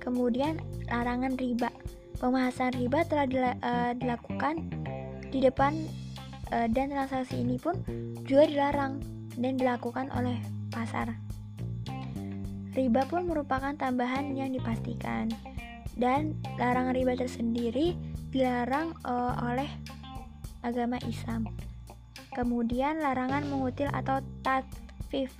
Kemudian larangan riba. Pembahasan riba telah uh, dilakukan di depan uh, dan transaksi ini pun juga dilarang dan dilakukan oleh pasar. Riba pun merupakan tambahan yang dipastikan dan larangan riba tersendiri dilarang uh, oleh agama Islam. Kemudian larangan mengutil atau tatfif.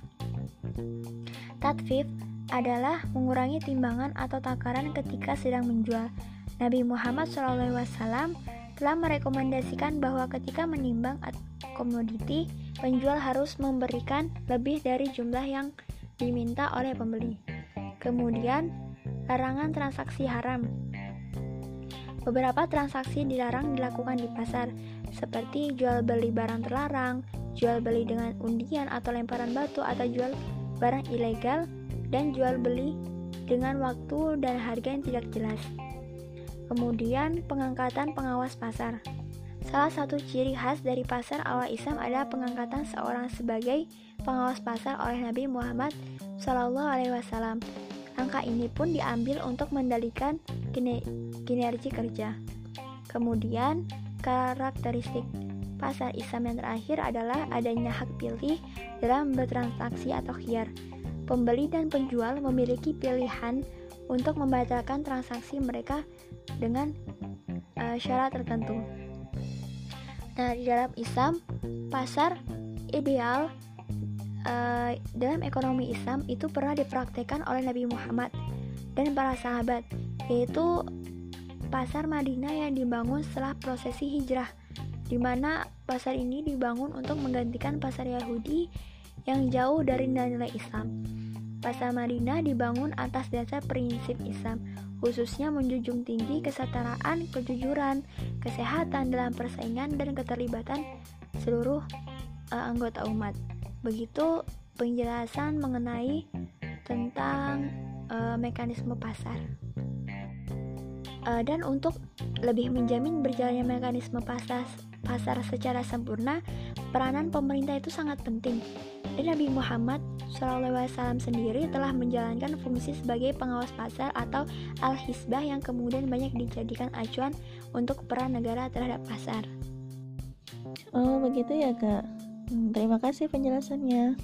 Tatfif adalah mengurangi timbangan atau takaran ketika sedang menjual. Nabi Muhammad SAW telah merekomendasikan bahwa ketika menimbang komoditi, penjual harus memberikan lebih dari jumlah yang diminta oleh pembeli. Kemudian, larangan transaksi haram. Beberapa transaksi dilarang dilakukan di pasar, seperti jual beli barang terlarang, jual beli dengan undian atau lemparan batu, atau jual barang ilegal, dan jual beli dengan waktu dan harga yang tidak jelas. Kemudian, pengangkatan pengawas pasar. Salah satu ciri khas dari pasar awal Islam adalah pengangkatan seorang sebagai pengawas pasar oleh Nabi Muhammad SAW. Langkah ini pun diambil untuk mendalikan kinerja kerja. Kemudian, karakteristik pasar Islam yang terakhir adalah adanya hak pilih dalam bertransaksi atau khiyar. Pembeli dan penjual memiliki pilihan untuk membatalkan transaksi mereka dengan uh, syarat tertentu. Nah, di dalam Islam, pasar ideal uh, dalam ekonomi Islam itu pernah dipraktekkan oleh Nabi Muhammad dan para sahabat, yaitu pasar Madinah yang dibangun setelah prosesi hijrah, di mana pasar ini dibangun untuk menggantikan pasar Yahudi yang jauh dari nilai Islam. Pasar Madinah dibangun atas dasar prinsip Islam, khususnya menjunjung tinggi kesetaraan, kejujuran, kesehatan dalam persaingan dan keterlibatan seluruh uh, anggota umat. Begitu penjelasan mengenai tentang uh, mekanisme pasar. Uh, dan untuk lebih menjamin berjalannya mekanisme pasar pasar secara sempurna, peranan pemerintah itu sangat penting. Dan Nabi Muhammad SAW sendiri telah menjalankan fungsi sebagai pengawas pasar atau al-hisbah yang kemudian banyak dijadikan acuan untuk peran negara terhadap pasar. Oh, begitu ya, Kak. Hmm, terima kasih penjelasannya.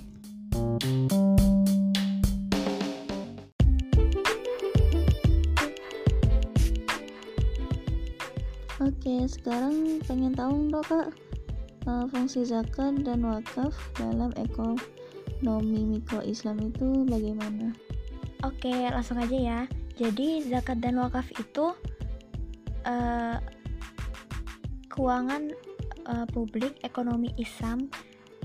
Oke, sekarang pengen tahu dong kak uh, fungsi zakat dan wakaf dalam ekonomi mikro Islam itu bagaimana? Oke, langsung aja ya. Jadi zakat dan wakaf itu uh, keuangan uh, publik ekonomi Islam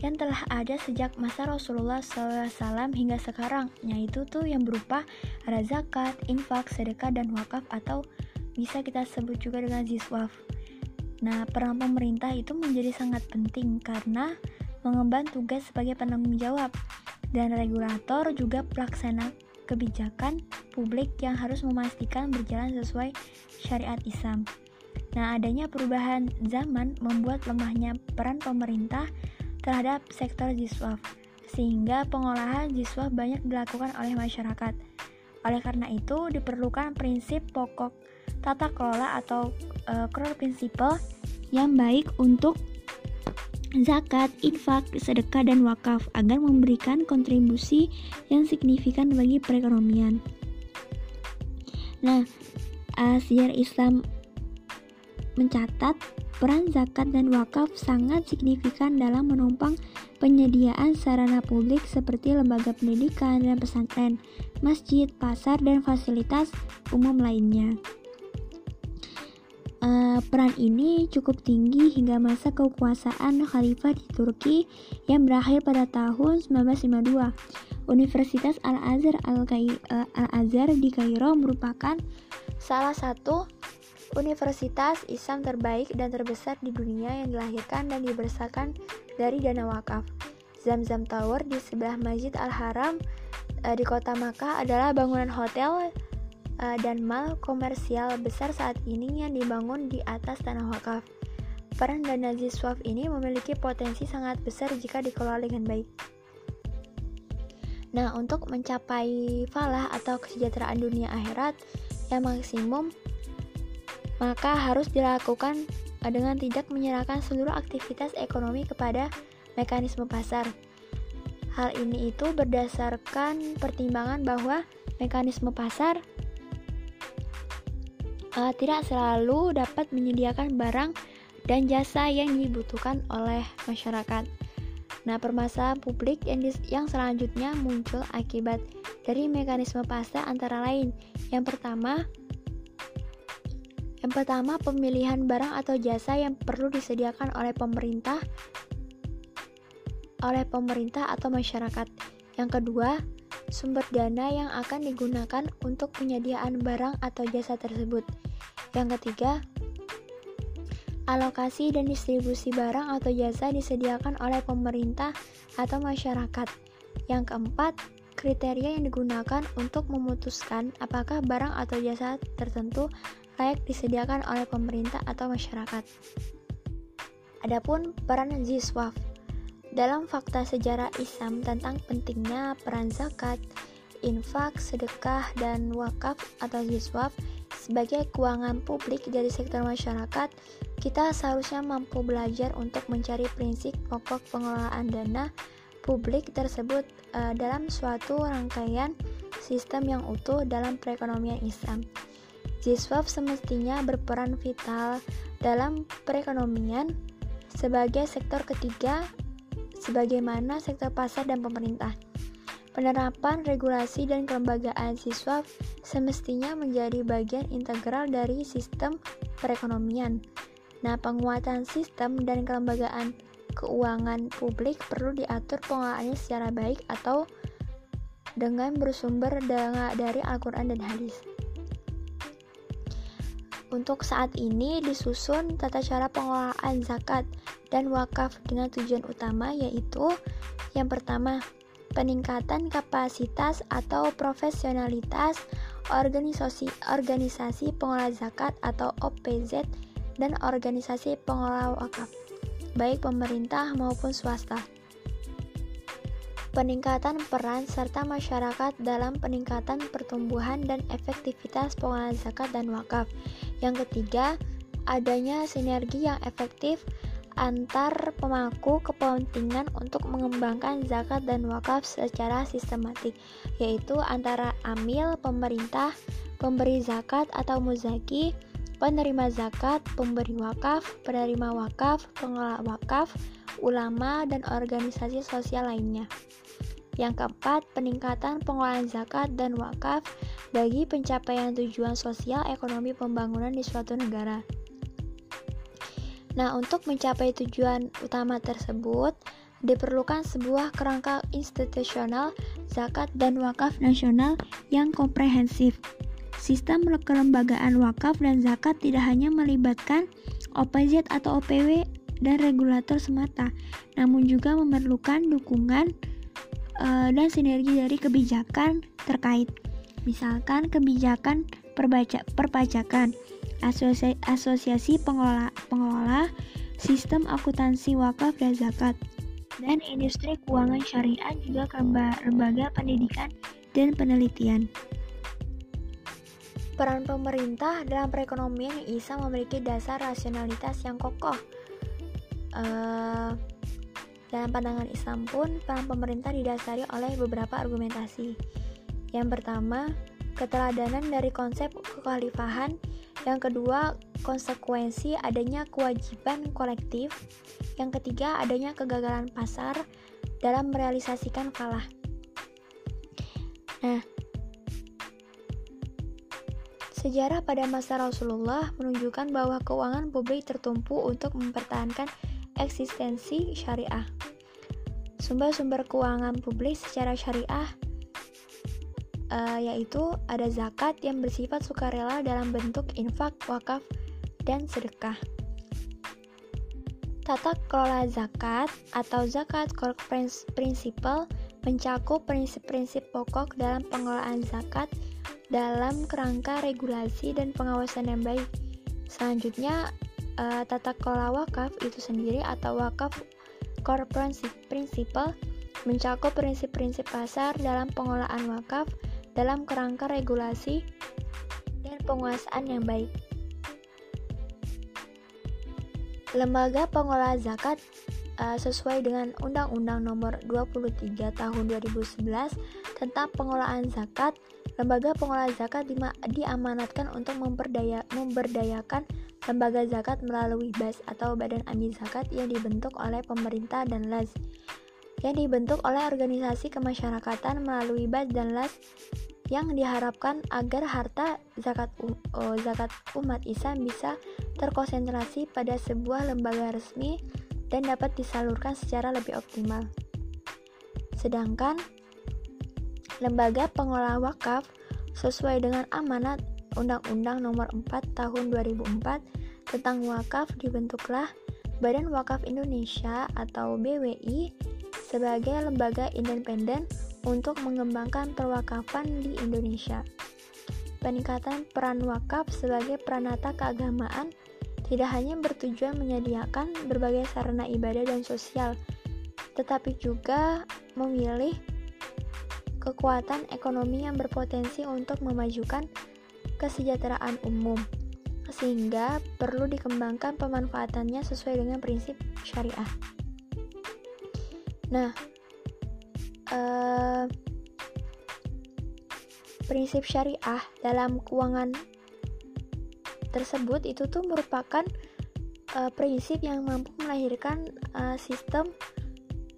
yang telah ada sejak masa Rasulullah SAW hingga sekarang, yaitu tuh yang berupa ada zakat, infak, sedekah, dan wakaf atau bisa kita sebut juga dengan ziswaf. Nah, peran pemerintah itu menjadi sangat penting karena mengemban tugas sebagai penanggung jawab dan regulator juga pelaksana kebijakan publik yang harus memastikan berjalan sesuai syariat Islam. Nah, adanya perubahan zaman membuat lemahnya peran pemerintah terhadap sektor jiswaf, sehingga pengolahan jiswaf banyak dilakukan oleh masyarakat. Oleh karena itu, diperlukan prinsip pokok tata kelola atau uh, core principle yang baik untuk zakat, infak, sedekah, dan wakaf agar memberikan kontribusi yang signifikan bagi perekonomian. Nah, uh, sejarah Islam mencatat peran zakat dan wakaf sangat signifikan dalam menopang penyediaan sarana publik seperti lembaga pendidikan dan pesantren, masjid, pasar, dan fasilitas umum lainnya. Uh, peran ini cukup tinggi hingga masa kekuasaan khalifah di Turki yang berakhir pada tahun 1952. Universitas Al-Azhar Al di Kairo merupakan salah satu universitas Islam terbaik dan terbesar di dunia yang dilahirkan dan dibesarkan dari dana wakaf. Zamzam Tower di sebelah Masjid Al-Haram uh, di kota Makkah adalah bangunan hotel uh, dan mal komersial besar saat ini yang dibangun di atas tanah wakaf. Peran dana Ziswaf ini memiliki potensi sangat besar jika dikelola dengan baik. Nah, untuk mencapai falah atau kesejahteraan dunia akhirat yang maksimum, maka harus dilakukan dengan tidak menyerahkan seluruh aktivitas ekonomi kepada mekanisme pasar. Hal ini itu berdasarkan pertimbangan bahwa mekanisme pasar uh, tidak selalu dapat menyediakan barang dan jasa yang dibutuhkan oleh masyarakat. Nah, permasalahan publik yang, yang selanjutnya muncul akibat dari mekanisme pasar antara lain. Yang pertama, yang pertama pemilihan barang atau jasa yang perlu disediakan oleh pemerintah oleh pemerintah atau masyarakat. Yang kedua, sumber dana yang akan digunakan untuk penyediaan barang atau jasa tersebut. Yang ketiga, alokasi dan distribusi barang atau jasa disediakan oleh pemerintah atau masyarakat. Yang keempat, kriteria yang digunakan untuk memutuskan apakah barang atau jasa tertentu layak disediakan oleh pemerintah atau masyarakat. Adapun peran Ziswaf dalam fakta sejarah Islam tentang pentingnya peran zakat, infak, sedekah, dan wakaf atau Ziswaf sebagai keuangan publik dari sektor masyarakat, kita seharusnya mampu belajar untuk mencari prinsip pokok pengelolaan dana publik tersebut uh, dalam suatu rangkaian sistem yang utuh dalam perekonomian Islam. Jiswaf semestinya berperan vital dalam perekonomian sebagai sektor ketiga sebagaimana sektor pasar dan pemerintah. Penerapan regulasi dan kelembagaan siswa semestinya menjadi bagian integral dari sistem perekonomian. Nah, penguatan sistem dan kelembagaan keuangan publik perlu diatur pengelolaannya secara baik atau dengan bersumber dari Al-Quran dan hadis. Untuk saat ini disusun tata cara pengelolaan zakat dan wakaf dengan tujuan utama yaitu yang pertama peningkatan kapasitas atau profesionalitas organisasi organisasi pengelola zakat atau OPZ dan organisasi pengelola wakaf baik pemerintah maupun swasta peningkatan peran serta masyarakat dalam peningkatan pertumbuhan dan efektivitas pengelolaan zakat dan wakaf. Yang ketiga, adanya sinergi yang efektif antar pemangku kepentingan untuk mengembangkan zakat dan wakaf secara sistematik, yaitu antara amil, pemerintah, pemberi zakat atau muzaki, penerima zakat, pemberi wakaf, penerima wakaf, pengelola wakaf, ulama, dan organisasi sosial lainnya. Yang keempat, peningkatan pengelolaan zakat dan wakaf bagi pencapaian tujuan sosial ekonomi pembangunan di suatu negara. Nah, untuk mencapai tujuan utama tersebut, diperlukan sebuah kerangka institusional zakat dan wakaf nasional yang komprehensif. Sistem kelembagaan wakaf dan zakat tidak hanya melibatkan OPZ atau OPW dan regulator semata, namun juga memerlukan dukungan uh, dan sinergi dari kebijakan terkait. Misalkan kebijakan perbaca, perpajakan, asosiasi, asosiasi pengelola, pengelola sistem akuntansi wakaf dan zakat, dan industri keuangan syariah juga lembaga pendidikan dan penelitian. Peran pemerintah dalam perekonomian yang bisa memiliki dasar rasionalitas yang kokoh. Uh, dalam pandangan Islam pun, peran pemerintah didasari oleh beberapa argumentasi. Yang pertama, keteladanan dari konsep kekhalifahan yang kedua, konsekuensi adanya kewajiban kolektif. Yang ketiga, adanya kegagalan pasar dalam merealisasikan falah. Nah, sejarah pada masa Rasulullah menunjukkan bahwa keuangan publik tertumpu untuk mempertahankan eksistensi syariah. Sumber-sumber keuangan publik secara syariah uh, yaitu ada zakat yang bersifat sukarela dalam bentuk infak, wakaf, dan sedekah. Tata kelola zakat atau zakat core principle mencakup prinsip-prinsip pokok dalam pengelolaan zakat dalam kerangka regulasi dan pengawasan yang baik. Selanjutnya, uh, tata kelola wakaf itu sendiri atau wakaf core principle mencakup prinsip-prinsip pasar dalam pengelolaan wakaf dalam kerangka regulasi dan penguasaan yang baik. Lembaga pengelola zakat uh, sesuai dengan Undang-Undang Nomor 23 Tahun 2011 tentang pengelolaan zakat, lembaga pengelola zakat diamanatkan untuk memperdaya, memberdayakan lembaga zakat melalui BAS atau Badan Amil Zakat yang dibentuk oleh pemerintah dan LAS yang dibentuk oleh organisasi kemasyarakatan melalui BAS dan LAS yang diharapkan agar harta zakat, uh, zakat umat Islam bisa terkonsentrasi pada sebuah lembaga resmi dan dapat disalurkan secara lebih optimal. Sedangkan lembaga pengelola wakaf sesuai dengan amanat Undang-Undang Nomor 4 Tahun 2004 tentang wakaf dibentuklah Badan Wakaf Indonesia atau BWI sebagai lembaga independen untuk mengembangkan perwakafan di Indonesia. Peningkatan peran wakaf sebagai peranata keagamaan tidak hanya bertujuan menyediakan berbagai sarana ibadah dan sosial, tetapi juga memilih kekuatan ekonomi yang berpotensi untuk memajukan kesejahteraan umum, sehingga perlu dikembangkan pemanfaatannya sesuai dengan prinsip syariah. Nah, eh, prinsip syariah dalam keuangan tersebut itu tuh merupakan uh, prinsip yang mampu melahirkan uh, sistem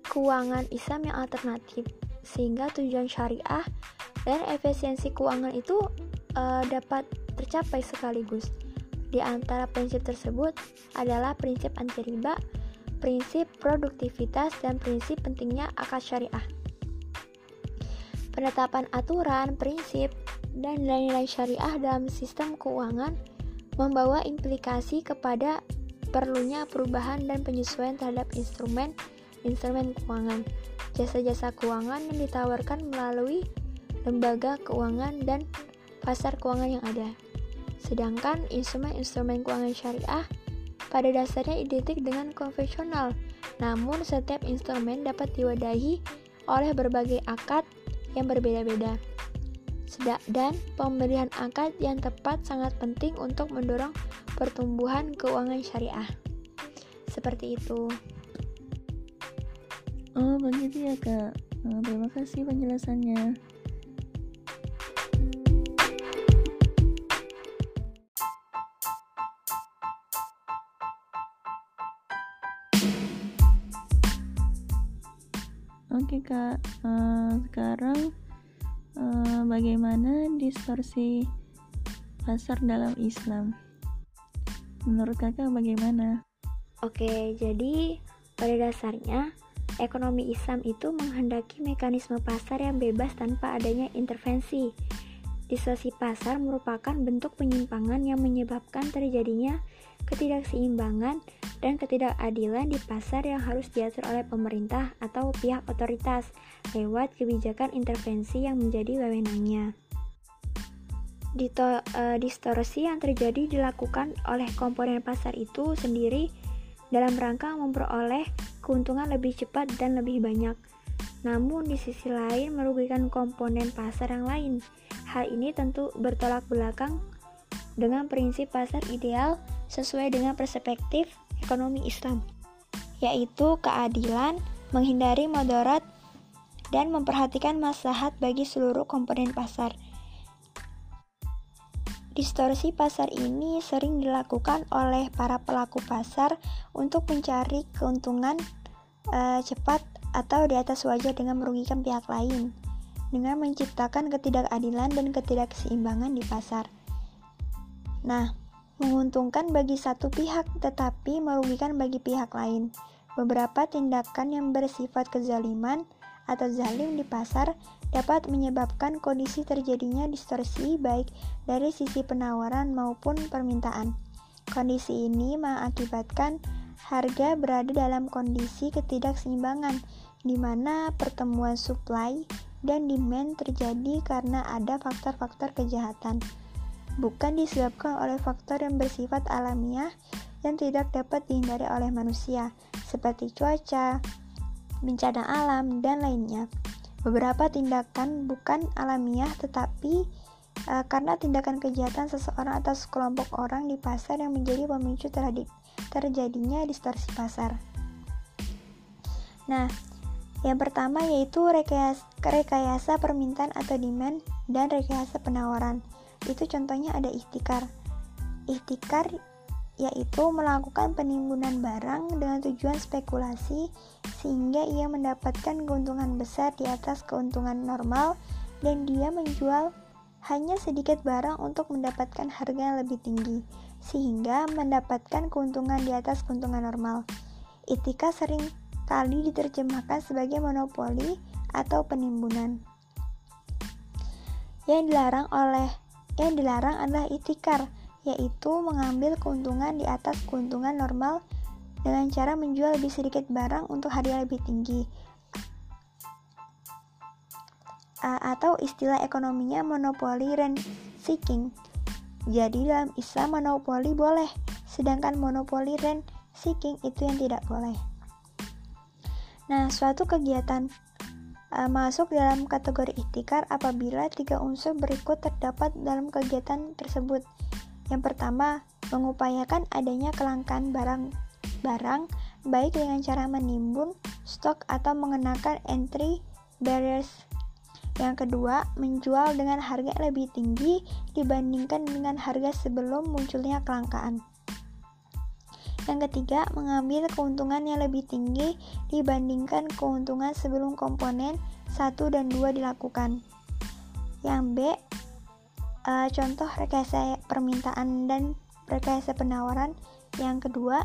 keuangan Islam yang alternatif sehingga tujuan syariah dan efisiensi keuangan itu uh, dapat tercapai sekaligus. Di antara prinsip tersebut adalah prinsip anti riba, prinsip produktivitas, dan prinsip pentingnya akad syariah. Penetapan aturan, prinsip, dan nilai-nilai syariah dalam sistem keuangan membawa implikasi kepada perlunya perubahan dan penyesuaian terhadap instrumen instrumen keuangan, jasa-jasa keuangan yang ditawarkan melalui lembaga keuangan dan pasar keuangan yang ada. Sedangkan instrumen-instrumen keuangan syariah pada dasarnya identik dengan konvensional, namun setiap instrumen dapat diwadahi oleh berbagai akad yang berbeda-beda dan pemberian akad yang tepat sangat penting untuk mendorong pertumbuhan keuangan syariah. Seperti itu. Oh, begitu ya, Kak. Oh, terima kasih penjelasannya. Oke, Kak. Uh, sekarang uh, bagaimana distorsi pasar dalam Islam. Menurut kakak bagaimana? Oke, jadi pada dasarnya ekonomi Islam itu menghendaki mekanisme pasar yang bebas tanpa adanya intervensi. Distorsi pasar merupakan bentuk penyimpangan yang menyebabkan terjadinya ketidakseimbangan dan ketidakadilan di pasar yang harus diatur oleh pemerintah atau pihak otoritas lewat kebijakan intervensi yang menjadi wewenangnya. Dito, uh, distorsi yang terjadi dilakukan oleh komponen pasar itu sendiri dalam rangka memperoleh keuntungan lebih cepat dan lebih banyak. Namun di sisi lain merugikan komponen pasar yang lain. Hal ini tentu bertolak belakang dengan prinsip pasar ideal sesuai dengan perspektif ekonomi Islam, yaitu keadilan, menghindari moderat, dan memperhatikan maslahat bagi seluruh komponen pasar. Distorsi pasar ini sering dilakukan oleh para pelaku pasar untuk mencari keuntungan e, cepat atau di atas wajah dengan merugikan pihak lain, dengan menciptakan ketidakadilan dan ketidakseimbangan di pasar. Nah, menguntungkan bagi satu pihak tetapi merugikan bagi pihak lain. Beberapa tindakan yang bersifat kezaliman atau zalim di pasar dapat menyebabkan kondisi terjadinya distorsi baik dari sisi penawaran maupun permintaan. Kondisi ini mengakibatkan harga berada dalam kondisi ketidakseimbangan di mana pertemuan supply dan demand terjadi karena ada faktor-faktor kejahatan, bukan disebabkan oleh faktor yang bersifat alamiah yang tidak dapat dihindari oleh manusia, seperti cuaca, bencana alam, dan lainnya. Beberapa tindakan bukan alamiah tetapi uh, karena tindakan kejahatan seseorang atau sekelompok orang di pasar yang menjadi pemicu terhadap terjadinya distorsi pasar. Nah, yang pertama yaitu rekayasa, rekayasa permintaan atau demand dan rekayasa penawaran. Itu contohnya ada ikhtikar. Ikhtikar yaitu melakukan penimbunan barang dengan tujuan spekulasi sehingga ia mendapatkan keuntungan besar di atas keuntungan normal dan dia menjual hanya sedikit barang untuk mendapatkan harga yang lebih tinggi, sehingga mendapatkan keuntungan di atas keuntungan normal. Itika sering kali diterjemahkan sebagai monopoli atau penimbunan. Yang dilarang oleh yang dilarang adalah itikar, yaitu mengambil keuntungan di atas keuntungan normal dengan cara menjual lebih sedikit barang untuk harga lebih tinggi atau istilah ekonominya monopoli rent seeking. Jadi dalam Islam monopoli boleh, sedangkan monopoli rent seeking itu yang tidak boleh. Nah, suatu kegiatan uh, masuk dalam kategori ikhtikar apabila tiga unsur berikut terdapat dalam kegiatan tersebut. Yang pertama, mengupayakan adanya kelangkaan barang-barang baik dengan cara menimbun stok atau mengenakan entry barriers yang kedua, menjual dengan harga lebih tinggi dibandingkan dengan harga sebelum munculnya kelangkaan. Yang ketiga, mengambil keuntungan yang lebih tinggi dibandingkan keuntungan sebelum komponen 1 dan 2 dilakukan. Yang B, uh, contoh rekayasa permintaan dan rekayasa penawaran. Yang kedua,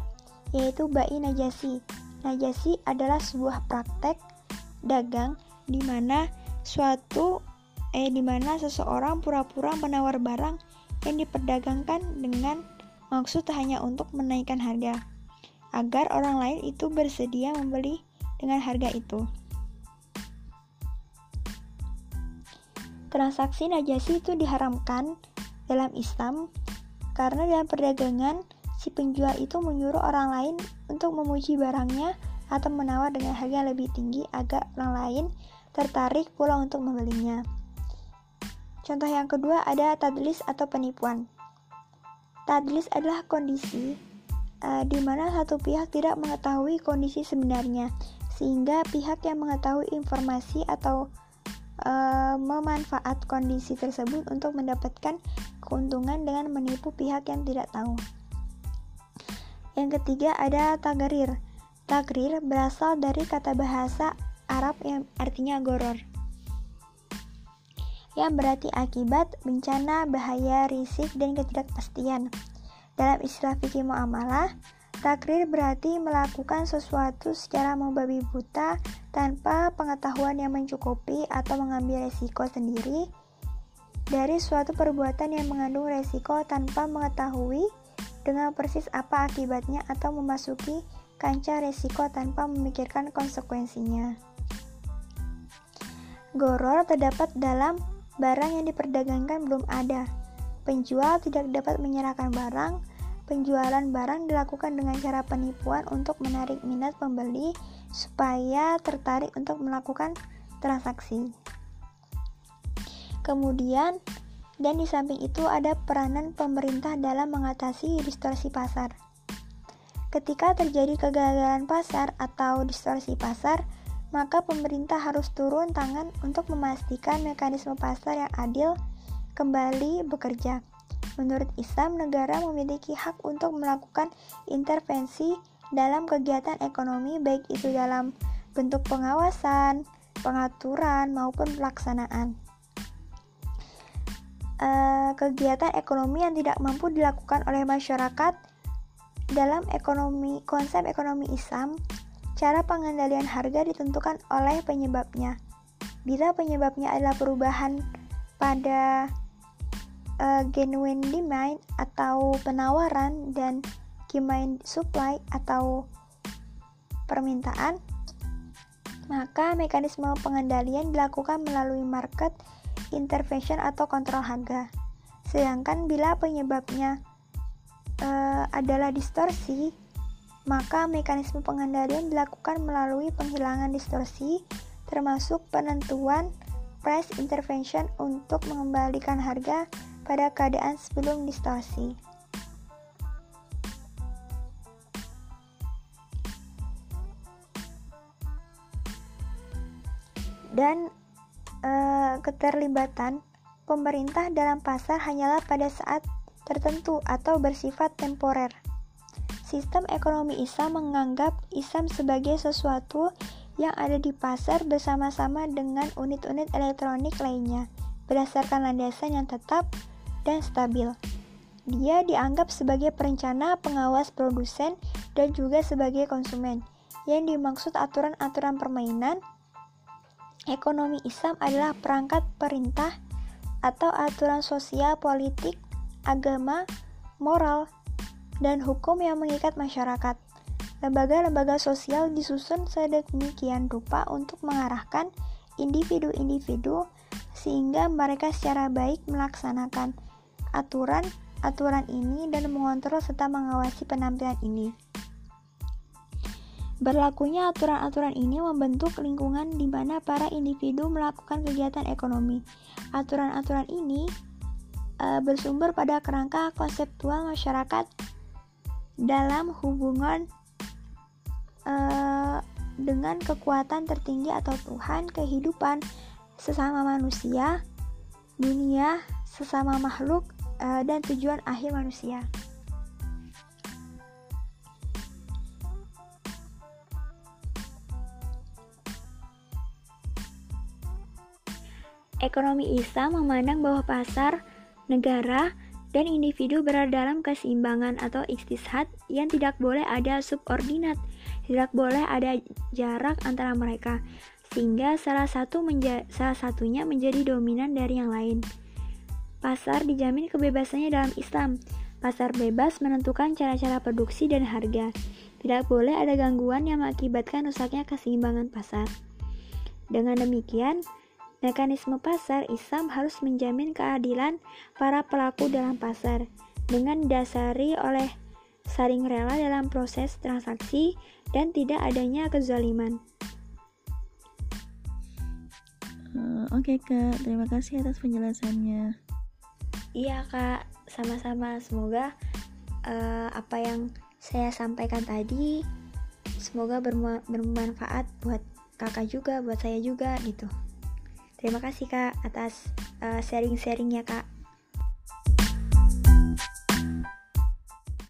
yaitu bai najasi. Najasi adalah sebuah praktek dagang di mana suatu eh di mana seseorang pura-pura menawar barang yang diperdagangkan dengan maksud hanya untuk menaikkan harga agar orang lain itu bersedia membeli dengan harga itu. Transaksi najasi itu diharamkan dalam Islam karena dalam perdagangan si penjual itu menyuruh orang lain untuk memuji barangnya atau menawar dengan harga lebih tinggi agar orang lain tertarik pula untuk membelinya. Contoh yang kedua ada tadlis atau penipuan. Tadlis adalah kondisi uh, di mana satu pihak tidak mengetahui kondisi sebenarnya, sehingga pihak yang mengetahui informasi atau uh, memanfaat kondisi tersebut untuk mendapatkan keuntungan dengan menipu pihak yang tidak tahu. Yang ketiga ada tagarir. Tagrir berasal dari kata bahasa Arab yang artinya goror yang berarti akibat, bencana, bahaya, risik, dan ketidakpastian. Dalam istilah fikih muamalah, takrir berarti melakukan sesuatu secara membabi buta tanpa pengetahuan yang mencukupi atau mengambil resiko sendiri dari suatu perbuatan yang mengandung resiko tanpa mengetahui dengan persis apa akibatnya atau memasuki kancah resiko tanpa memikirkan konsekuensinya. Goror terdapat dalam barang yang diperdagangkan belum ada. Penjual tidak dapat menyerahkan barang. Penjualan barang dilakukan dengan cara penipuan untuk menarik minat pembeli supaya tertarik untuk melakukan transaksi. Kemudian, dan di samping itu ada peranan pemerintah dalam mengatasi distorsi pasar. Ketika terjadi kegagalan pasar atau distorsi pasar, maka pemerintah harus turun tangan untuk memastikan mekanisme pasar yang adil kembali bekerja. Menurut Islam, negara memiliki hak untuk melakukan intervensi dalam kegiatan ekonomi, baik itu dalam bentuk pengawasan, pengaturan, maupun pelaksanaan. E, kegiatan ekonomi yang tidak mampu dilakukan oleh masyarakat dalam ekonomi konsep ekonomi Islam Cara pengendalian harga ditentukan oleh penyebabnya. Bila penyebabnya adalah perubahan pada uh, genuine demand atau penawaran dan demand supply atau permintaan, maka mekanisme pengendalian dilakukan melalui market intervention atau kontrol harga. Sedangkan bila penyebabnya e, adalah distorsi, maka mekanisme pengendalian dilakukan melalui penghilangan distorsi, termasuk penentuan price intervention untuk mengembalikan harga pada keadaan sebelum distorsi. Dan e, keterlibatan pemerintah dalam pasar hanyalah pada saat tertentu atau bersifat temporer. Sistem ekonomi Islam menganggap Islam sebagai sesuatu yang ada di pasar bersama-sama dengan unit-unit elektronik lainnya berdasarkan landasan yang tetap dan stabil. Dia dianggap sebagai perencana, pengawas produsen, dan juga sebagai konsumen. Yang dimaksud aturan-aturan permainan ekonomi Islam adalah perangkat perintah atau aturan sosial, politik, agama, moral, dan hukum yang mengikat masyarakat. Lembaga-lembaga sosial disusun sedemikian rupa untuk mengarahkan individu-individu sehingga mereka secara baik melaksanakan aturan-aturan ini dan mengontrol serta mengawasi penampilan ini. Berlakunya aturan-aturan ini membentuk lingkungan di mana para individu melakukan kegiatan ekonomi. Aturan-aturan ini e, bersumber pada kerangka konseptual masyarakat dalam hubungan uh, dengan kekuatan tertinggi atau Tuhan, kehidupan sesama manusia, dunia, sesama makhluk, uh, dan tujuan akhir manusia. Ekonomi Islam memandang bahwa pasar, negara, dan individu berada dalam keseimbangan atau istishad yang tidak boleh ada subordinat tidak boleh ada jarak antara mereka, sehingga salah satu salah satunya menjadi dominan dari yang lain. Pasar dijamin kebebasannya dalam Islam. Pasar bebas menentukan cara-cara produksi dan harga. Tidak boleh ada gangguan yang mengakibatkan rusaknya keseimbangan pasar. Dengan demikian, mekanisme pasar Islam harus menjamin keadilan para pelaku dalam pasar dengan didasari oleh saling rela dalam proses transaksi dan tidak adanya kezaliman. Uh, Oke okay, kak, terima kasih atas penjelasannya. Iya kak, sama-sama. Semoga uh, apa yang saya sampaikan tadi semoga bermanfaat buat kakak juga, buat saya juga gitu. Terima kasih kak atas uh, sharing-sharingnya kak.